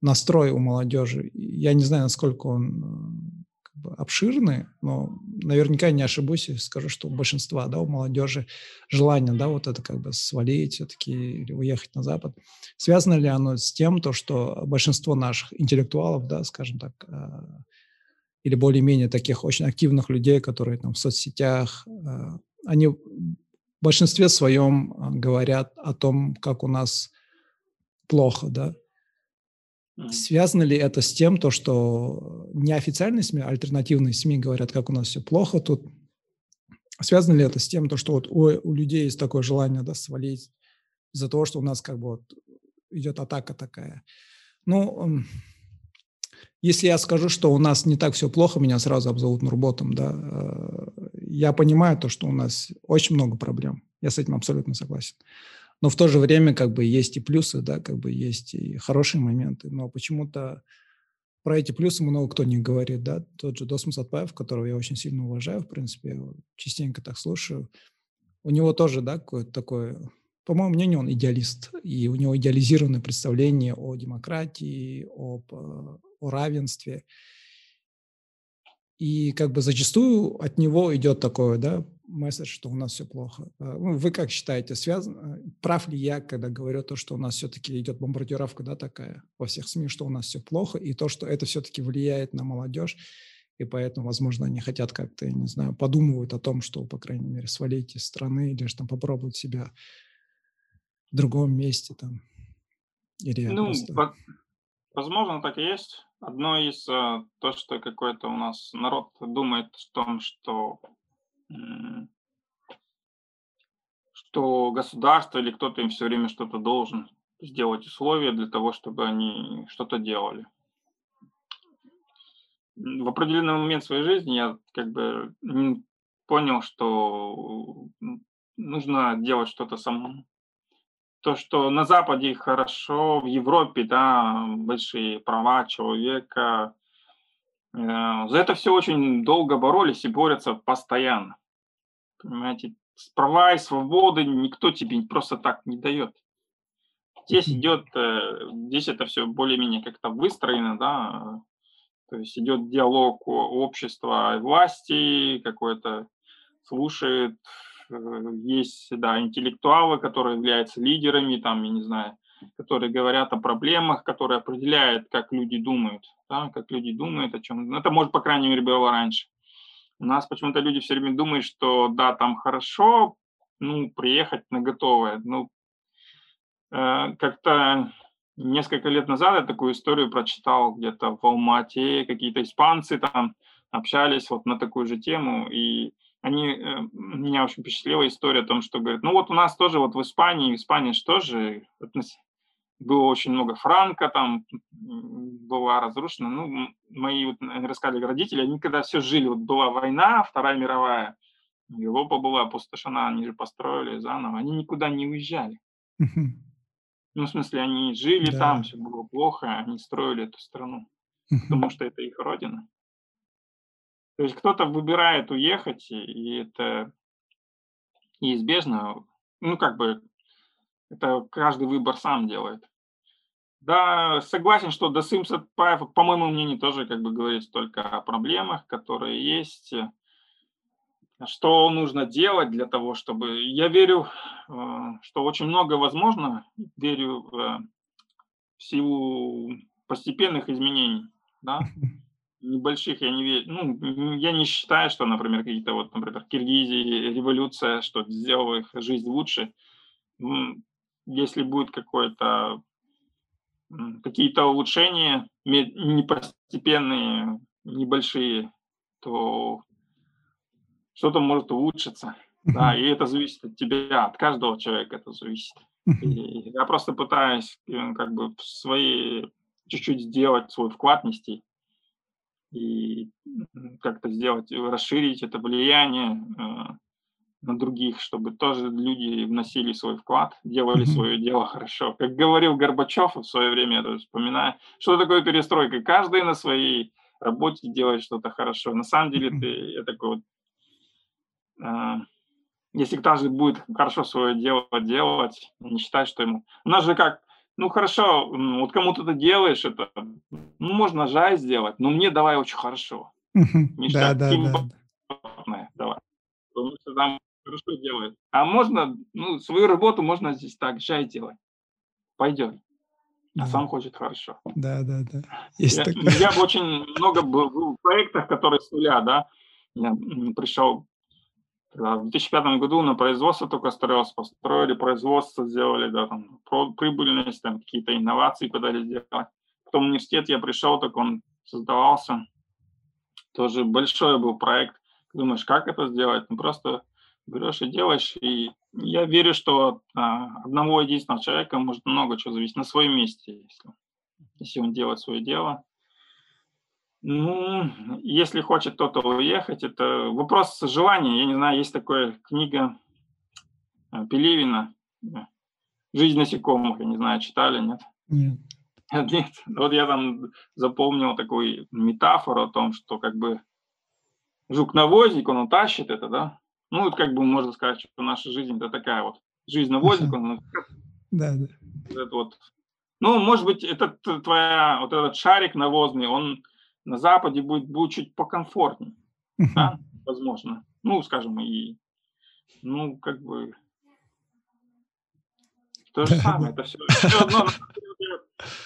настрой у молодежи, я не знаю, насколько он э, как бы обширный, но наверняка не ошибусь и скажу, что у большинства, да, у молодежи желание, да, вот это как бы свалить все-таки или уехать на Запад. Связано ли оно с тем, то, что большинство наших интеллектуалов, да, скажем так, э, или более-менее таких очень активных людей, которые там в соцсетях, э, они в большинстве своем а, говорят о том, как у нас плохо, да. Связано ли это с тем, то, что неофициальные СМИ, альтернативные СМИ говорят, как у нас все плохо тут? Связано ли это с тем, то, что вот у, у людей есть такое желание да, свалить из-за того, что у нас как бы вот идет атака такая? Ну, если я скажу, что у нас не так все плохо, меня сразу обзовут Нурботом, да. Я понимаю то, что у нас очень много проблем. Я с этим абсолютно согласен. Но в то же время как бы есть и плюсы, да, как бы есть и хорошие моменты. Но почему-то про эти плюсы много кто не говорит, да. Тот же Досмус Атпаев, которого я очень сильно уважаю, в принципе, частенько так слушаю. У него тоже, да, какое-то такое по моему мнению, он идеалист, и у него идеализированное представление о демократии, об, э, о равенстве. И как бы зачастую от него идет такое, да, месседж, что у нас все плохо. Э, ну, вы как считаете, связано, э, прав ли я, когда говорю то, что у нас все-таки идет бомбардировка, да, такая во всех СМИ, что у нас все плохо, и то, что это все-таки влияет на молодежь, и поэтому, возможно, они хотят как-то, я не знаю, подумывают о том, что, по крайней мере, свалить из страны или же там попробовать себя в другом месте там? Или ну, просто... возможно, так и есть. Одно из э, то, что какой-то у нас народ думает в том, что что государство или кто-то им все время что-то должен сделать условия для того, чтобы они что-то делали. В определенный момент своей жизни я как бы понял, что нужно делать что-то самому то, что на Западе хорошо, в Европе, да, большие права человека. Э, за это все очень долго боролись и борются постоянно. Понимаете, права и свободы никто тебе просто так не дает. Здесь идет, э, здесь это все более-менее как-то выстроено, да, то есть идет диалог общества и власти, какой-то слушает есть, да, интеллектуалы, которые являются лидерами, там, я не знаю, которые говорят о проблемах, которые определяют, как люди думают, да, как люди думают, о чем. Это, может, по крайней мере, было раньше. У нас почему-то люди все время думают, что да, там хорошо, ну, приехать на готовое. Ну, э, как-то несколько лет назад я такую историю прочитал где-то в Алмате, какие-то испанцы там общались вот на такую же тему, и они, э, меня очень впечатлила история о том, что говорят, ну вот у нас тоже вот в Испании, в Испании же тоже было очень много франка, там была разрушена. Ну, мои вот, рассказали родители, они когда все жили, вот была война, Вторая мировая, Европа была опустошена, они же построили заново, они никуда не уезжали. Ну, в смысле, они жили да. там, все было плохо, они строили эту страну, потому что это их родина. То есть кто-то выбирает уехать, и это неизбежно. Ну, как бы, это каждый выбор сам делает. Да, согласен, что Досым Сатпаев, по моему мнению, тоже как бы говорит только о проблемах, которые есть. что нужно делать для того, чтобы... Я верю, э, что очень много возможно, верю в силу постепенных изменений, да, небольших я не верю. Ну, я не считаю, что, например, какие-то вот, например, Киргизии, революция, что сделала их жизнь лучше. Если будет какое-то какие-то улучшения, не постепенные, небольшие, то что-то может улучшиться. Да, и это зависит от тебя, от каждого человека это зависит. И я просто пытаюсь э, как бы свои чуть-чуть сделать свой вклад нести и как-то сделать, расширить это влияние э, на других, чтобы тоже люди вносили свой вклад, делали mm-hmm. свое дело хорошо. Как говорил Горбачев в свое время, я тоже вспоминаю, что такое перестройка. Каждый на своей работе делает что-то хорошо. На самом деле mm-hmm. ты, я такой вот, э, если каждый будет хорошо свое дело делать, не считать, что ему... У нас же как ну хорошо, вот кому-то ты делаешь это, ну можно жай сделать, но мне давай очень хорошо. Да, да, да. Давай. Потому что там хорошо делает. А можно, ну, свою работу можно здесь так, жай делать. Пойдет. А сам хочет хорошо. Да, да, да. Есть я, такое. я бы очень много был в проектах, которые с нуля, да. Я пришел в 2005 году на производство только строилось, построили производство, сделали, да, там, прибыльность, там, какие-то инновации пытались сделать. Потом университет я пришел, так он создавался. Тоже большой был проект. Думаешь, как это сделать? Ну, просто берешь и делаешь. И я верю, что а, одного единственного человека может много чего зависеть на своем месте, если, если он делает свое дело. Ну, если хочет кто-то уехать, это вопрос желания. Я не знаю, есть такая книга э, Пелевина «Жизнь насекомых», я не знаю, читали, нет? Нет. Нет. Вот я там запомнил такую метафору о том, что как бы жук-навозник, он утащит это, да? Ну, вот как бы можно сказать, что наша жизнь это такая вот жизнь навозник, он... Да, да. Это вот. Ну, может быть, этот твоя, вот этот шарик навозный, он на Западе будет, будет чуть покомфортнее, да, возможно. Ну, скажем, и, ну, как бы, то же самое, это все, все одно.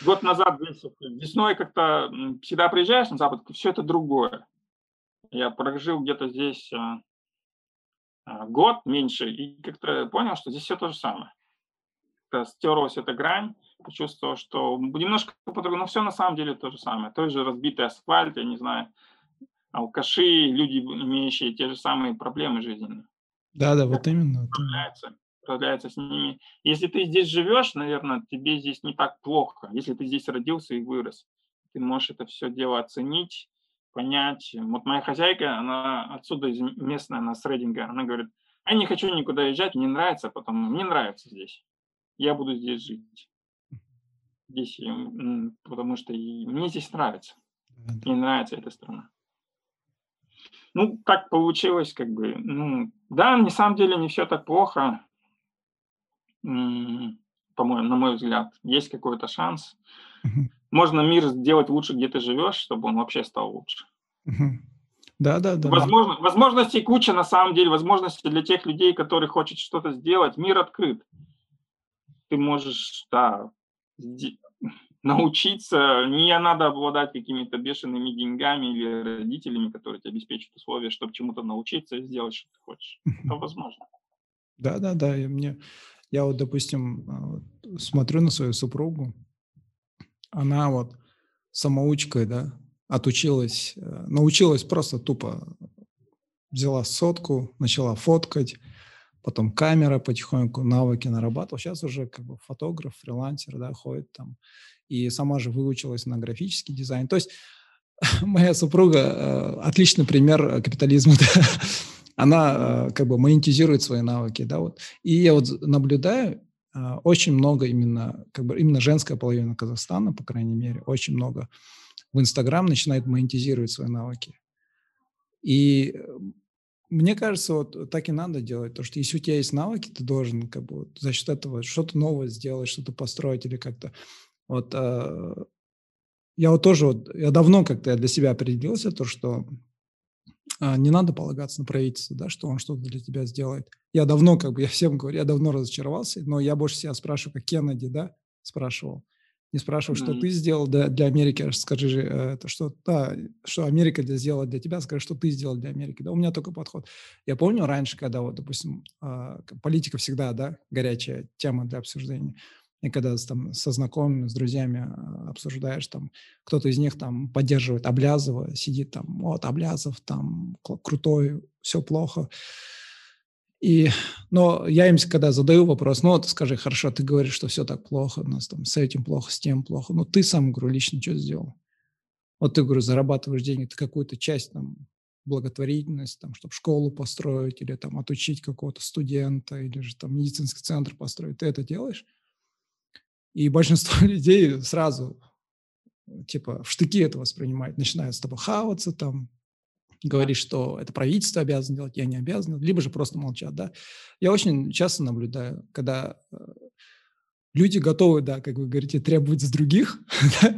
Год назад, весной как-то всегда приезжаешь на Запад, все это другое. Я прожил где-то здесь а, а, год меньше и как-то понял, что здесь все то же самое. Стерлась эта грань, почувствовал, что немножко по-другому, но все на самом деле то же самое. Той же разбитый асфальт, я не знаю, алкаши, люди, имеющие те же самые проблемы жизненные. Да, да, вот именно. Справляется, справляется с ними. Если ты здесь живешь, наверное, тебе здесь не так плохо. Если ты здесь родился и вырос, ты можешь это все дело оценить, понять. Вот моя хозяйка, она отсюда местная, она с Рейдинга, она говорит, я не хочу никуда езжать, мне нравится, потом мне нравится здесь. Я буду здесь жить здесь, потому что мне здесь нравится. Мне нравится эта страна. Ну, так получилось, как бы, ну, да, на самом деле не все так плохо, по-моему, на мой взгляд. Есть какой-то шанс. Можно мир сделать лучше, где ты живешь, чтобы он вообще стал лучше. Да, да, да. Возможно, возможностей куча, на самом деле, возможности для тех людей, которые хотят что-то сделать. Мир открыт. Ты можешь, да, научиться, не надо обладать какими-то бешеными деньгами или родителями, которые тебе обеспечат условия, чтобы чему-то научиться и сделать, что ты хочешь. Это возможно. Да, да, да. И мне, я вот, допустим, а, смотрю на свою супругу, она вот самоучкой, да, отучилась, э, научилась просто тупо взяла сотку, начала фоткать, потом камера потихоньку, навыки нарабатывал. Сейчас уже как бы фотограф, фрилансер, да, ходит там. И сама же выучилась на графический дизайн. То есть моя супруга э, отличный пример капитализма. Да? Она э, как бы монетизирует свои навыки, да, вот. И я вот наблюдаю, э, очень много именно, как бы именно женская половина Казахстана, по крайней мере, очень много в Инстаграм начинает монетизировать свои навыки. И мне кажется, вот так и надо делать, то что если у тебя есть навыки, ты должен как бы за счет этого что-то новое сделать, что-то построить или как-то. Вот э, я вот тоже вот я давно как-то для себя определился то, что а, не надо полагаться на правительство, да, что он что-то для тебя сделает. Я давно, как бы, я всем говорю, я давно разочаровался, но я больше себя спрашиваю, как Кеннеди, да, спрашивал. Не спрашиваю, mm-hmm. что ты сделал для, для Америки, скажи э, это что, да, что Америка сделала для тебя, скажи, что ты сделал для Америки. Да, у меня только подход. Я помню раньше, когда вот, допустим, а, политика всегда, да, горячая тема для обсуждения. И когда там со знакомыми, с друзьями а, обсуждаешь, там кто-то из них там поддерживает Облязова, сидит там, вот Облязов там крутой, все плохо. И, но я им когда задаю вопрос, ну вот скажи, хорошо, ты говоришь, что все так плохо, у нас там с этим плохо, с тем плохо, ну ты сам, говорю, лично что сделал? Вот ты, говорю, зарабатываешь деньги, ты какую-то часть там благотворительность, там, чтобы школу построить или там отучить какого-то студента или же там медицинский центр построить, ты это делаешь? И большинство людей сразу типа в штыки это воспринимают, начинают с тобой хаваться там, говорить, что это правительство обязано делать, я не обязан, либо же просто молчат, да. Я очень часто наблюдаю, когда э, люди готовы, да, как вы говорите, требовать с других,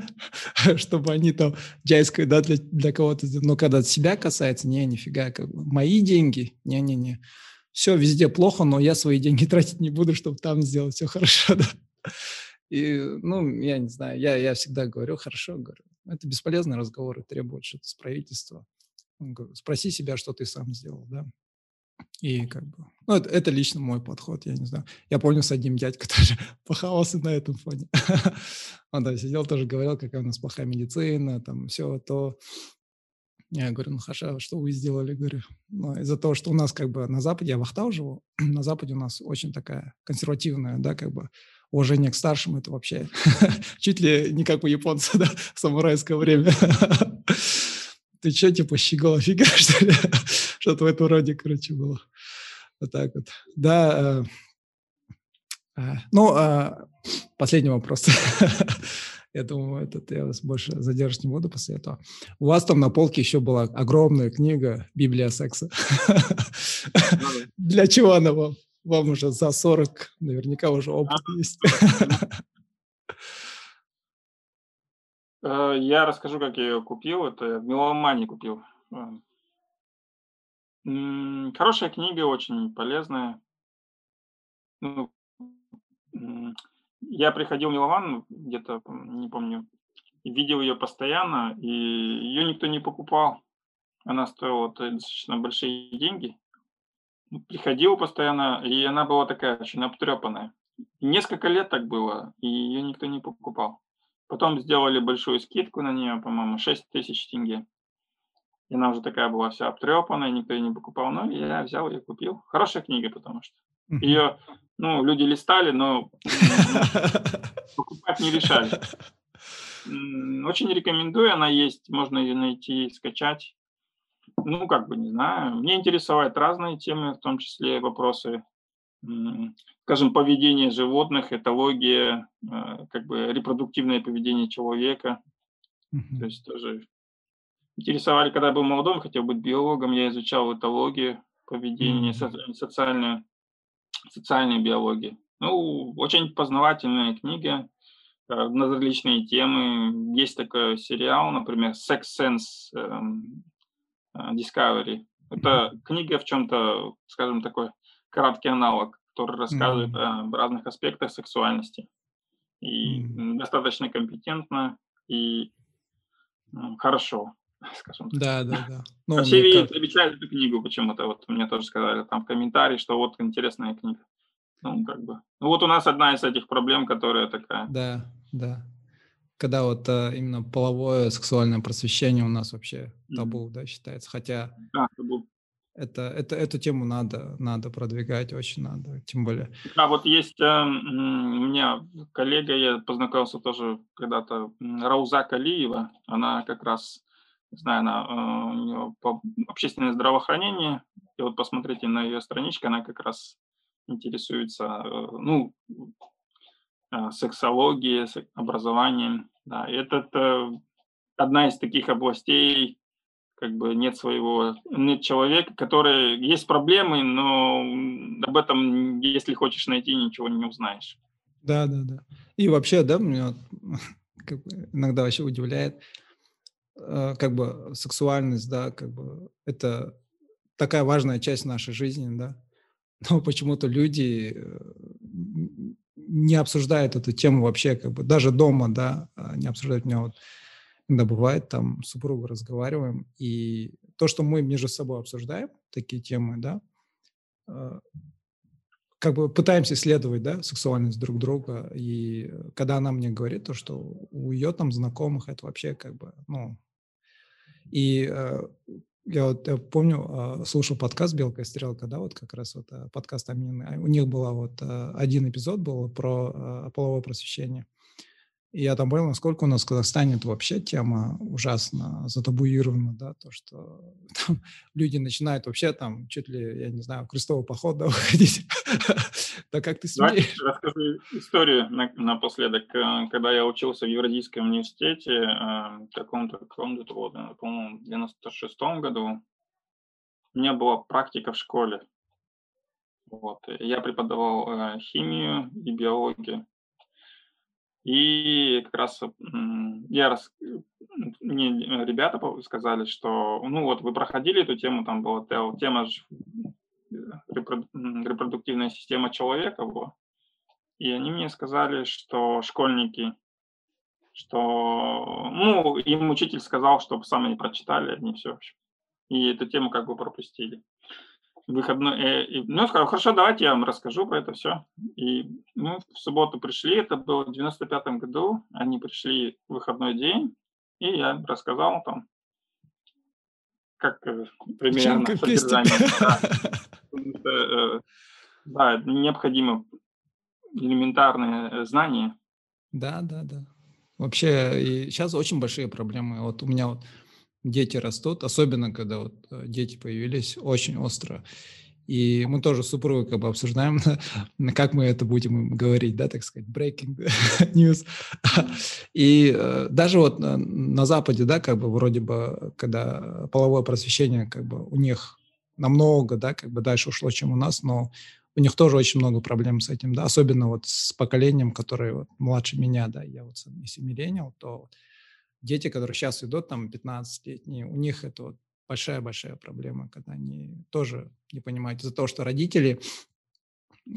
чтобы они там джайское, да, для, для кого-то, но когда себя касается, не, нифига, как бы, мои деньги, не-не-не, все везде плохо, но я свои деньги тратить не буду, чтобы там сделать все хорошо, да. И, ну, я не знаю, я, я всегда говорю, хорошо, говорю, это бесполезные разговоры, требуют что-то с правительства. Спроси себя, что ты сам сделал, да. И как бы, ну, это, это лично мой подход, я не знаю. Я помню с одним дядькой тоже похавался на этом фоне. Он там сидел, тоже говорил, какая у нас плохая медицина, там все то. Я говорю, ну хорошо, что вы сделали? Говорю, ну, из-за того, что у нас как бы на Западе, я в Ахтау живу, на Западе у нас очень такая консервативная, да, как бы уважение к старшим, это вообще чуть ли не как у японца, да, самурайское время. Ты что, типа, щегол, офига, что ли? Что-то в этом роде, короче, было. Вот так вот. Да, э, э, ну, э, последний вопрос. Я думаю, этот я вас больше задержать не буду после этого. У вас там на полке еще была огромная книга «Библия секса». Для чего она вам? Вам уже за 40, наверняка уже опыт есть. Э, я расскажу, как я ее купил. Это в Меломане купил. Э, хорошая книга, очень полезная. Ну, я приходил в Милован где-то, не помню, видел ее постоянно, и ее никто не покупал. Она стоила достаточно большие деньги приходила постоянно, и она была такая очень обтрепанная. Несколько лет так было, и ее никто не покупал. Потом сделали большую скидку на нее, по-моему, 6 тысяч тенге. И она уже такая была вся обтрепанная, никто ее не покупал. Но я взял и купил. Хорошая книга, потому что ее, ну, люди листали, но покупать не решали. Очень рекомендую, она есть, можно ее найти, скачать. Ну, как бы, не знаю. Мне интересовать разные темы, в том числе вопросы, скажем, поведения животных, этология, э, как бы репродуктивное поведение человека. Mm-hmm. То есть тоже интересовали, когда я был молодым, хотел быть биологом, я изучал этологию, поведение, mm-hmm. социальную, социальную биологию. Ну, очень познавательная книга э, на различные темы. Есть такой сериал, например, Sex Sense, эм, Э, Discovery. Это книга в чем-то, скажем, такой краткий аналог, который рассказывает mm-hmm. о разных аспектах сексуальности. И mm-hmm. достаточно компетентно и ну, хорошо, скажем так. Да, да, да. Ну, Все видят, как... обещают эту книгу почему-то. Вот мне тоже сказали там в комментарии, что вот интересная книга. Ну, как бы. Ну, вот у нас одна из этих проблем, которая такая. Да, да когда вот а, именно половое сексуальное просвещение у нас вообще табу, да, считается. Хотя да, табу. Это, это, эту тему надо, надо продвигать, очень надо, тем более. Да, вот есть э, у меня коллега, я познакомился тоже когда-то, Рауза Калиева, она как раз, не знаю, она, э, у нее по общественное здравоохранение, и вот посмотрите на ее страничке, она как раз интересуется, э, ну, Э, сексологии, образованием. Да, это э, одна из таких областей, как бы нет своего, нет человека, который, есть проблемы, но об этом, если хочешь найти, ничего не узнаешь. Да, да, да. И вообще, да, меня как бы иногда вообще удивляет, э, как бы сексуальность, да, как бы это такая важная часть нашей жизни, да. Но почему-то люди э, не обсуждают эту тему вообще, как бы даже дома, да, а, не обсуждают. Меня вот иногда бывает, там, с супругой разговариваем, и то, что мы между собой обсуждаем, такие темы, да, а, как бы пытаемся исследовать, да, сексуальность друг друга, и когда она мне говорит то, что у ее там знакомых это вообще как бы, ну, и э, я вот я помню, э, слушал подкаст «Белка и стрелка», да, вот как раз вот э, подкаст Амины. У них был вот э, один эпизод был про половое просвещение. И я там понял, насколько у нас в Казахстане это вообще тема ужасно затабуирована, да, то, что там люди начинают вообще там чуть ли, я не знаю, крестовый поход да, выходить. Да как ты смеешь? Расскажу историю напоследок. Когда я учился в Евразийском университете в каком-то каком году, по-моему, в 96-м году, у меня была практика в школе. Вот. Я преподавал химию и биологию. И как раз я рас... мне ребята сказали, что ну вот вы проходили эту тему, там была тема репродуктивная система человека была. И они мне сказали, что школьники, что, ну, им учитель сказал, чтобы сами не прочитали, они все. И эту тему как бы пропустили выходной. Э, ну, сказал, хорошо, давайте я вам расскажу про это все. И мы в субботу пришли, это было в 95-м году, они пришли в выходной день, и я рассказал там, как э, примерно Чем содержание. Да, э, да, необходимо элементарные знания. Да, да, да. Вообще, и сейчас очень большие проблемы. Вот у меня вот дети растут, особенно когда вот э, дети появились, очень остро. И мы тоже с супругой как бы обсуждаем, как мы это будем говорить, да, так сказать, breaking news. И э, даже вот на, на Западе, да, как бы вроде бы, когда половое просвещение, как бы у них намного, да, как бы дальше ушло, чем у нас, но у них тоже очень много проблем с этим, да, особенно вот с поколением, которое вот младше меня, да, я вот если миллениал, то дети, которые сейчас идут, там, 15-летние, у них это вот большая-большая проблема, когда они тоже не понимают из-за того, что родители,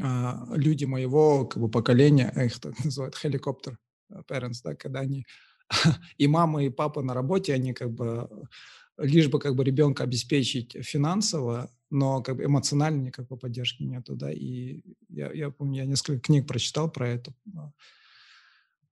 а, люди моего как бы, поколения, их так называют helicopter parents, да, когда они и мама, и папа на работе, они как бы лишь бы как бы ребенка обеспечить финансово, но как бы эмоционально никакой поддержки нету, да, и я, я помню, я несколько книг прочитал про это, а,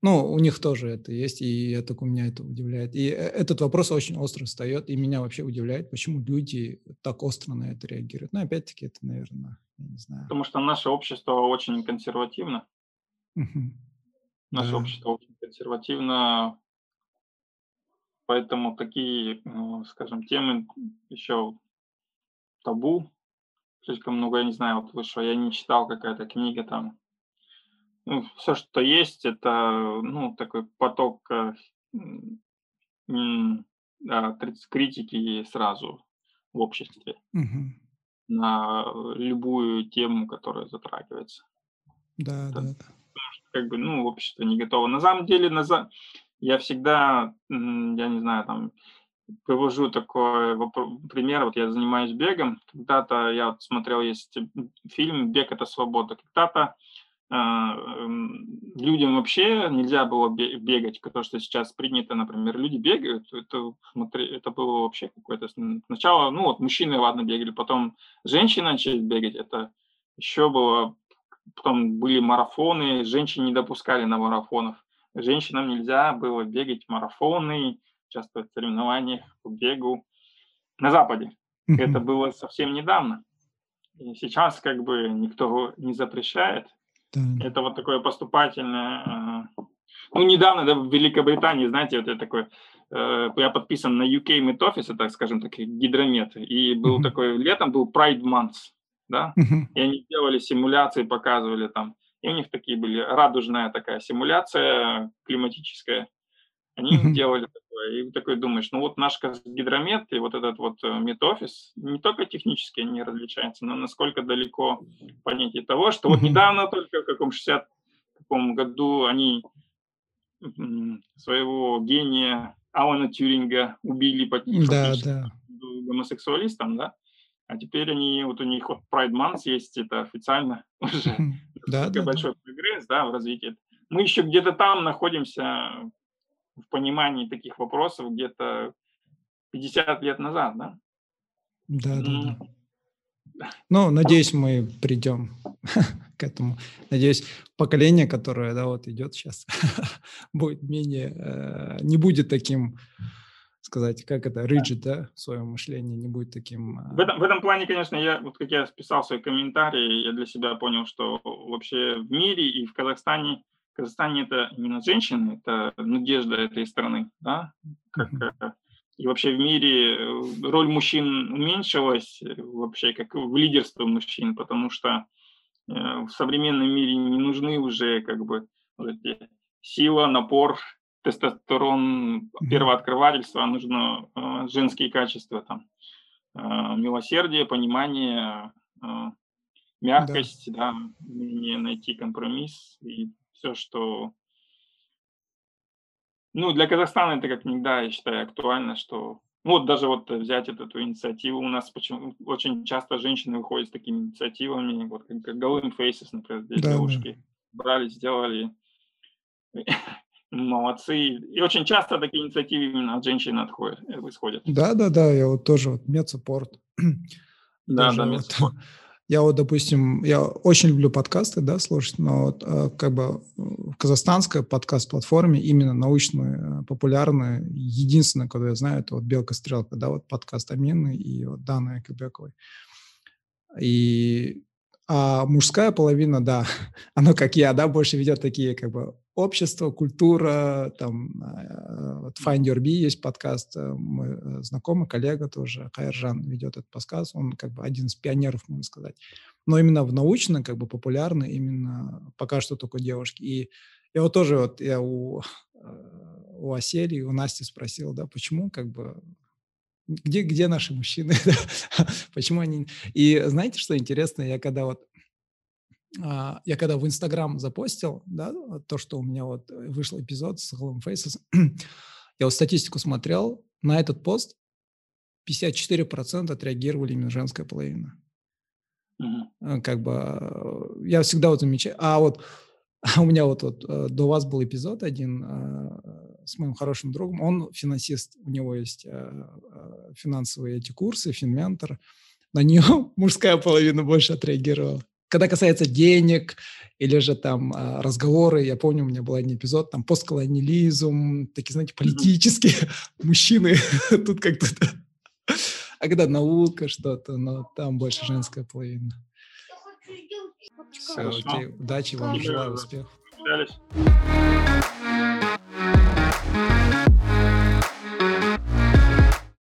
ну, у них тоже это есть, и это у меня это удивляет. И э, этот вопрос очень остро встает, и меня вообще удивляет, почему люди так остро на это реагируют. Но опять-таки это, наверное, я не знаю. Потому что наше общество очень консервативно. Угу. Наше да. общество очень консервативно, поэтому такие, ну, скажем, темы еще табу. Слишком много, я не знаю, вот вышло, я не читал какая-то книга там ну, все, что есть, это ну, такой поток э, критики сразу в обществе угу. на любую тему, которая затрагивается. Да, это, да, да. Как бы, ну, общество не готово. На самом деле, на за... я всегда, я не знаю, там, привожу такой пример. Вот я занимаюсь бегом. Когда-то я вот смотрел, есть фильм «Бег – это свобода». Когда-то людям вообще нельзя было бегать, потому что сейчас принято, например, люди бегают, это, смотри, это было вообще какое-то... Сначала, ну вот мужчины, ладно, бегали, потом женщины начали бегать, это еще было... Потом были марафоны, женщин не допускали на марафонов. Женщинам нельзя было бегать марафоны, участвовать в соревнованиях по бегу на Западе. Это было совсем недавно. И сейчас как бы никто не запрещает, да. Это вот такое поступательное. Э, ну, недавно да, в Великобритании, знаете, вот я такой, э, я подписан на UK Met Office, так скажем, так, гидромет, и был uh-huh. такой, летом был Pride Month, да, uh-huh. и они делали симуляции, показывали там, и у них такие были, радужная такая симуляция климатическая, они делали такое, и такой думаешь, ну вот наш гидромет и вот этот вот э, медофис не только технически они различаются, но насколько далеко понятие того, что вот недавно только в каком 60 каком году они своего гения Алана Тюринга убили по да, да. гомосексуалистам, да? А теперь они, вот у них вот Pride Month есть, это официально уже да, да, большой да. прогресс, да, в развитии. Мы еще где-то там находимся в понимании таких вопросов где-то 50 лет назад, да? Да, да, да. Ну, надеюсь, мы придем к этому. Надеюсь, поколение, которое, да, вот идет сейчас, будет менее, э, не будет таким, сказать, как это, rigid, да, в своем мышлении, не будет таким... В этом, в этом плане, конечно, я, вот как я писал свои комментарии, я для себя понял, что вообще в мире и в Казахстане, Казахстане это именно женщины, это надежда этой страны, да, как, mm-hmm. и вообще в мире э, роль мужчин уменьшилась вообще как в лидерство мужчин, потому что Э, в современном мире не нужны уже как бы сила, напор, тестостерон, первооткрывательство, а нужно э, женские качества, там, э, милосердие, понимание, мягкость, да. да, умение найти компромисс и все, что... Ну, для Казахстана это как никогда, я считаю, актуально, что ну, вот даже вот взять эту, эту инициативу, у нас почему, очень часто женщины выходят с такими инициативами, вот как, как Golden Faces, например, здесь да, девушки да. брали, сделали, молодцы. И очень часто такие инициативы именно от женщин отходят, э, исходят. Да, да, да, я вот тоже, вот MedSupport. Да, да, MedSupport. Вот, я вот, допустим, я очень люблю подкасты, да, слушать, но вот, э, как бы в казахстанской подкаст-платформе именно научные, э, популярные, единственное, кого я знаю, это вот «Белка-стрелка», да, вот подкаст Амины и вот Дана Якубековой. И а мужская половина, да, она как я, да, больше ведет такие как бы общество, культура, там, э, вот Find Your Bee есть подкаст, э, мой э, знакомый, коллега тоже, Хайржан ведет этот подкаст, он как бы один из пионеров, можно сказать. Но именно в научно, как бы популярно именно пока что только девушки. И я вот тоже вот, я у, у Асели, у Насти спросил, да, почему как бы где, где наши мужчины? Почему они... И знаете, что интересно? Я когда вот а, я когда в Инстаграм запостил, да, то, что у меня вот вышел эпизод с Голым Faces, я вот статистику смотрел, на этот пост 54% отреагировали именно женская половина. Mm-hmm. Как бы э, я всегда вот замечаю. А вот а у меня вот, вот э, до вас был эпизод один с моим хорошим другом. Он финансист, у него есть финансовые эти курсы, финментор. На нее мужская половина больше отреагировала. Когда касается денег или же там а, разговоры, я помню, у меня был один эпизод, там постколониализм, такие, знаете, политические мужчины тут как-то... А когда наука что-то, но там больше женская половина. Все, окей, удачи вам, желаю успехов.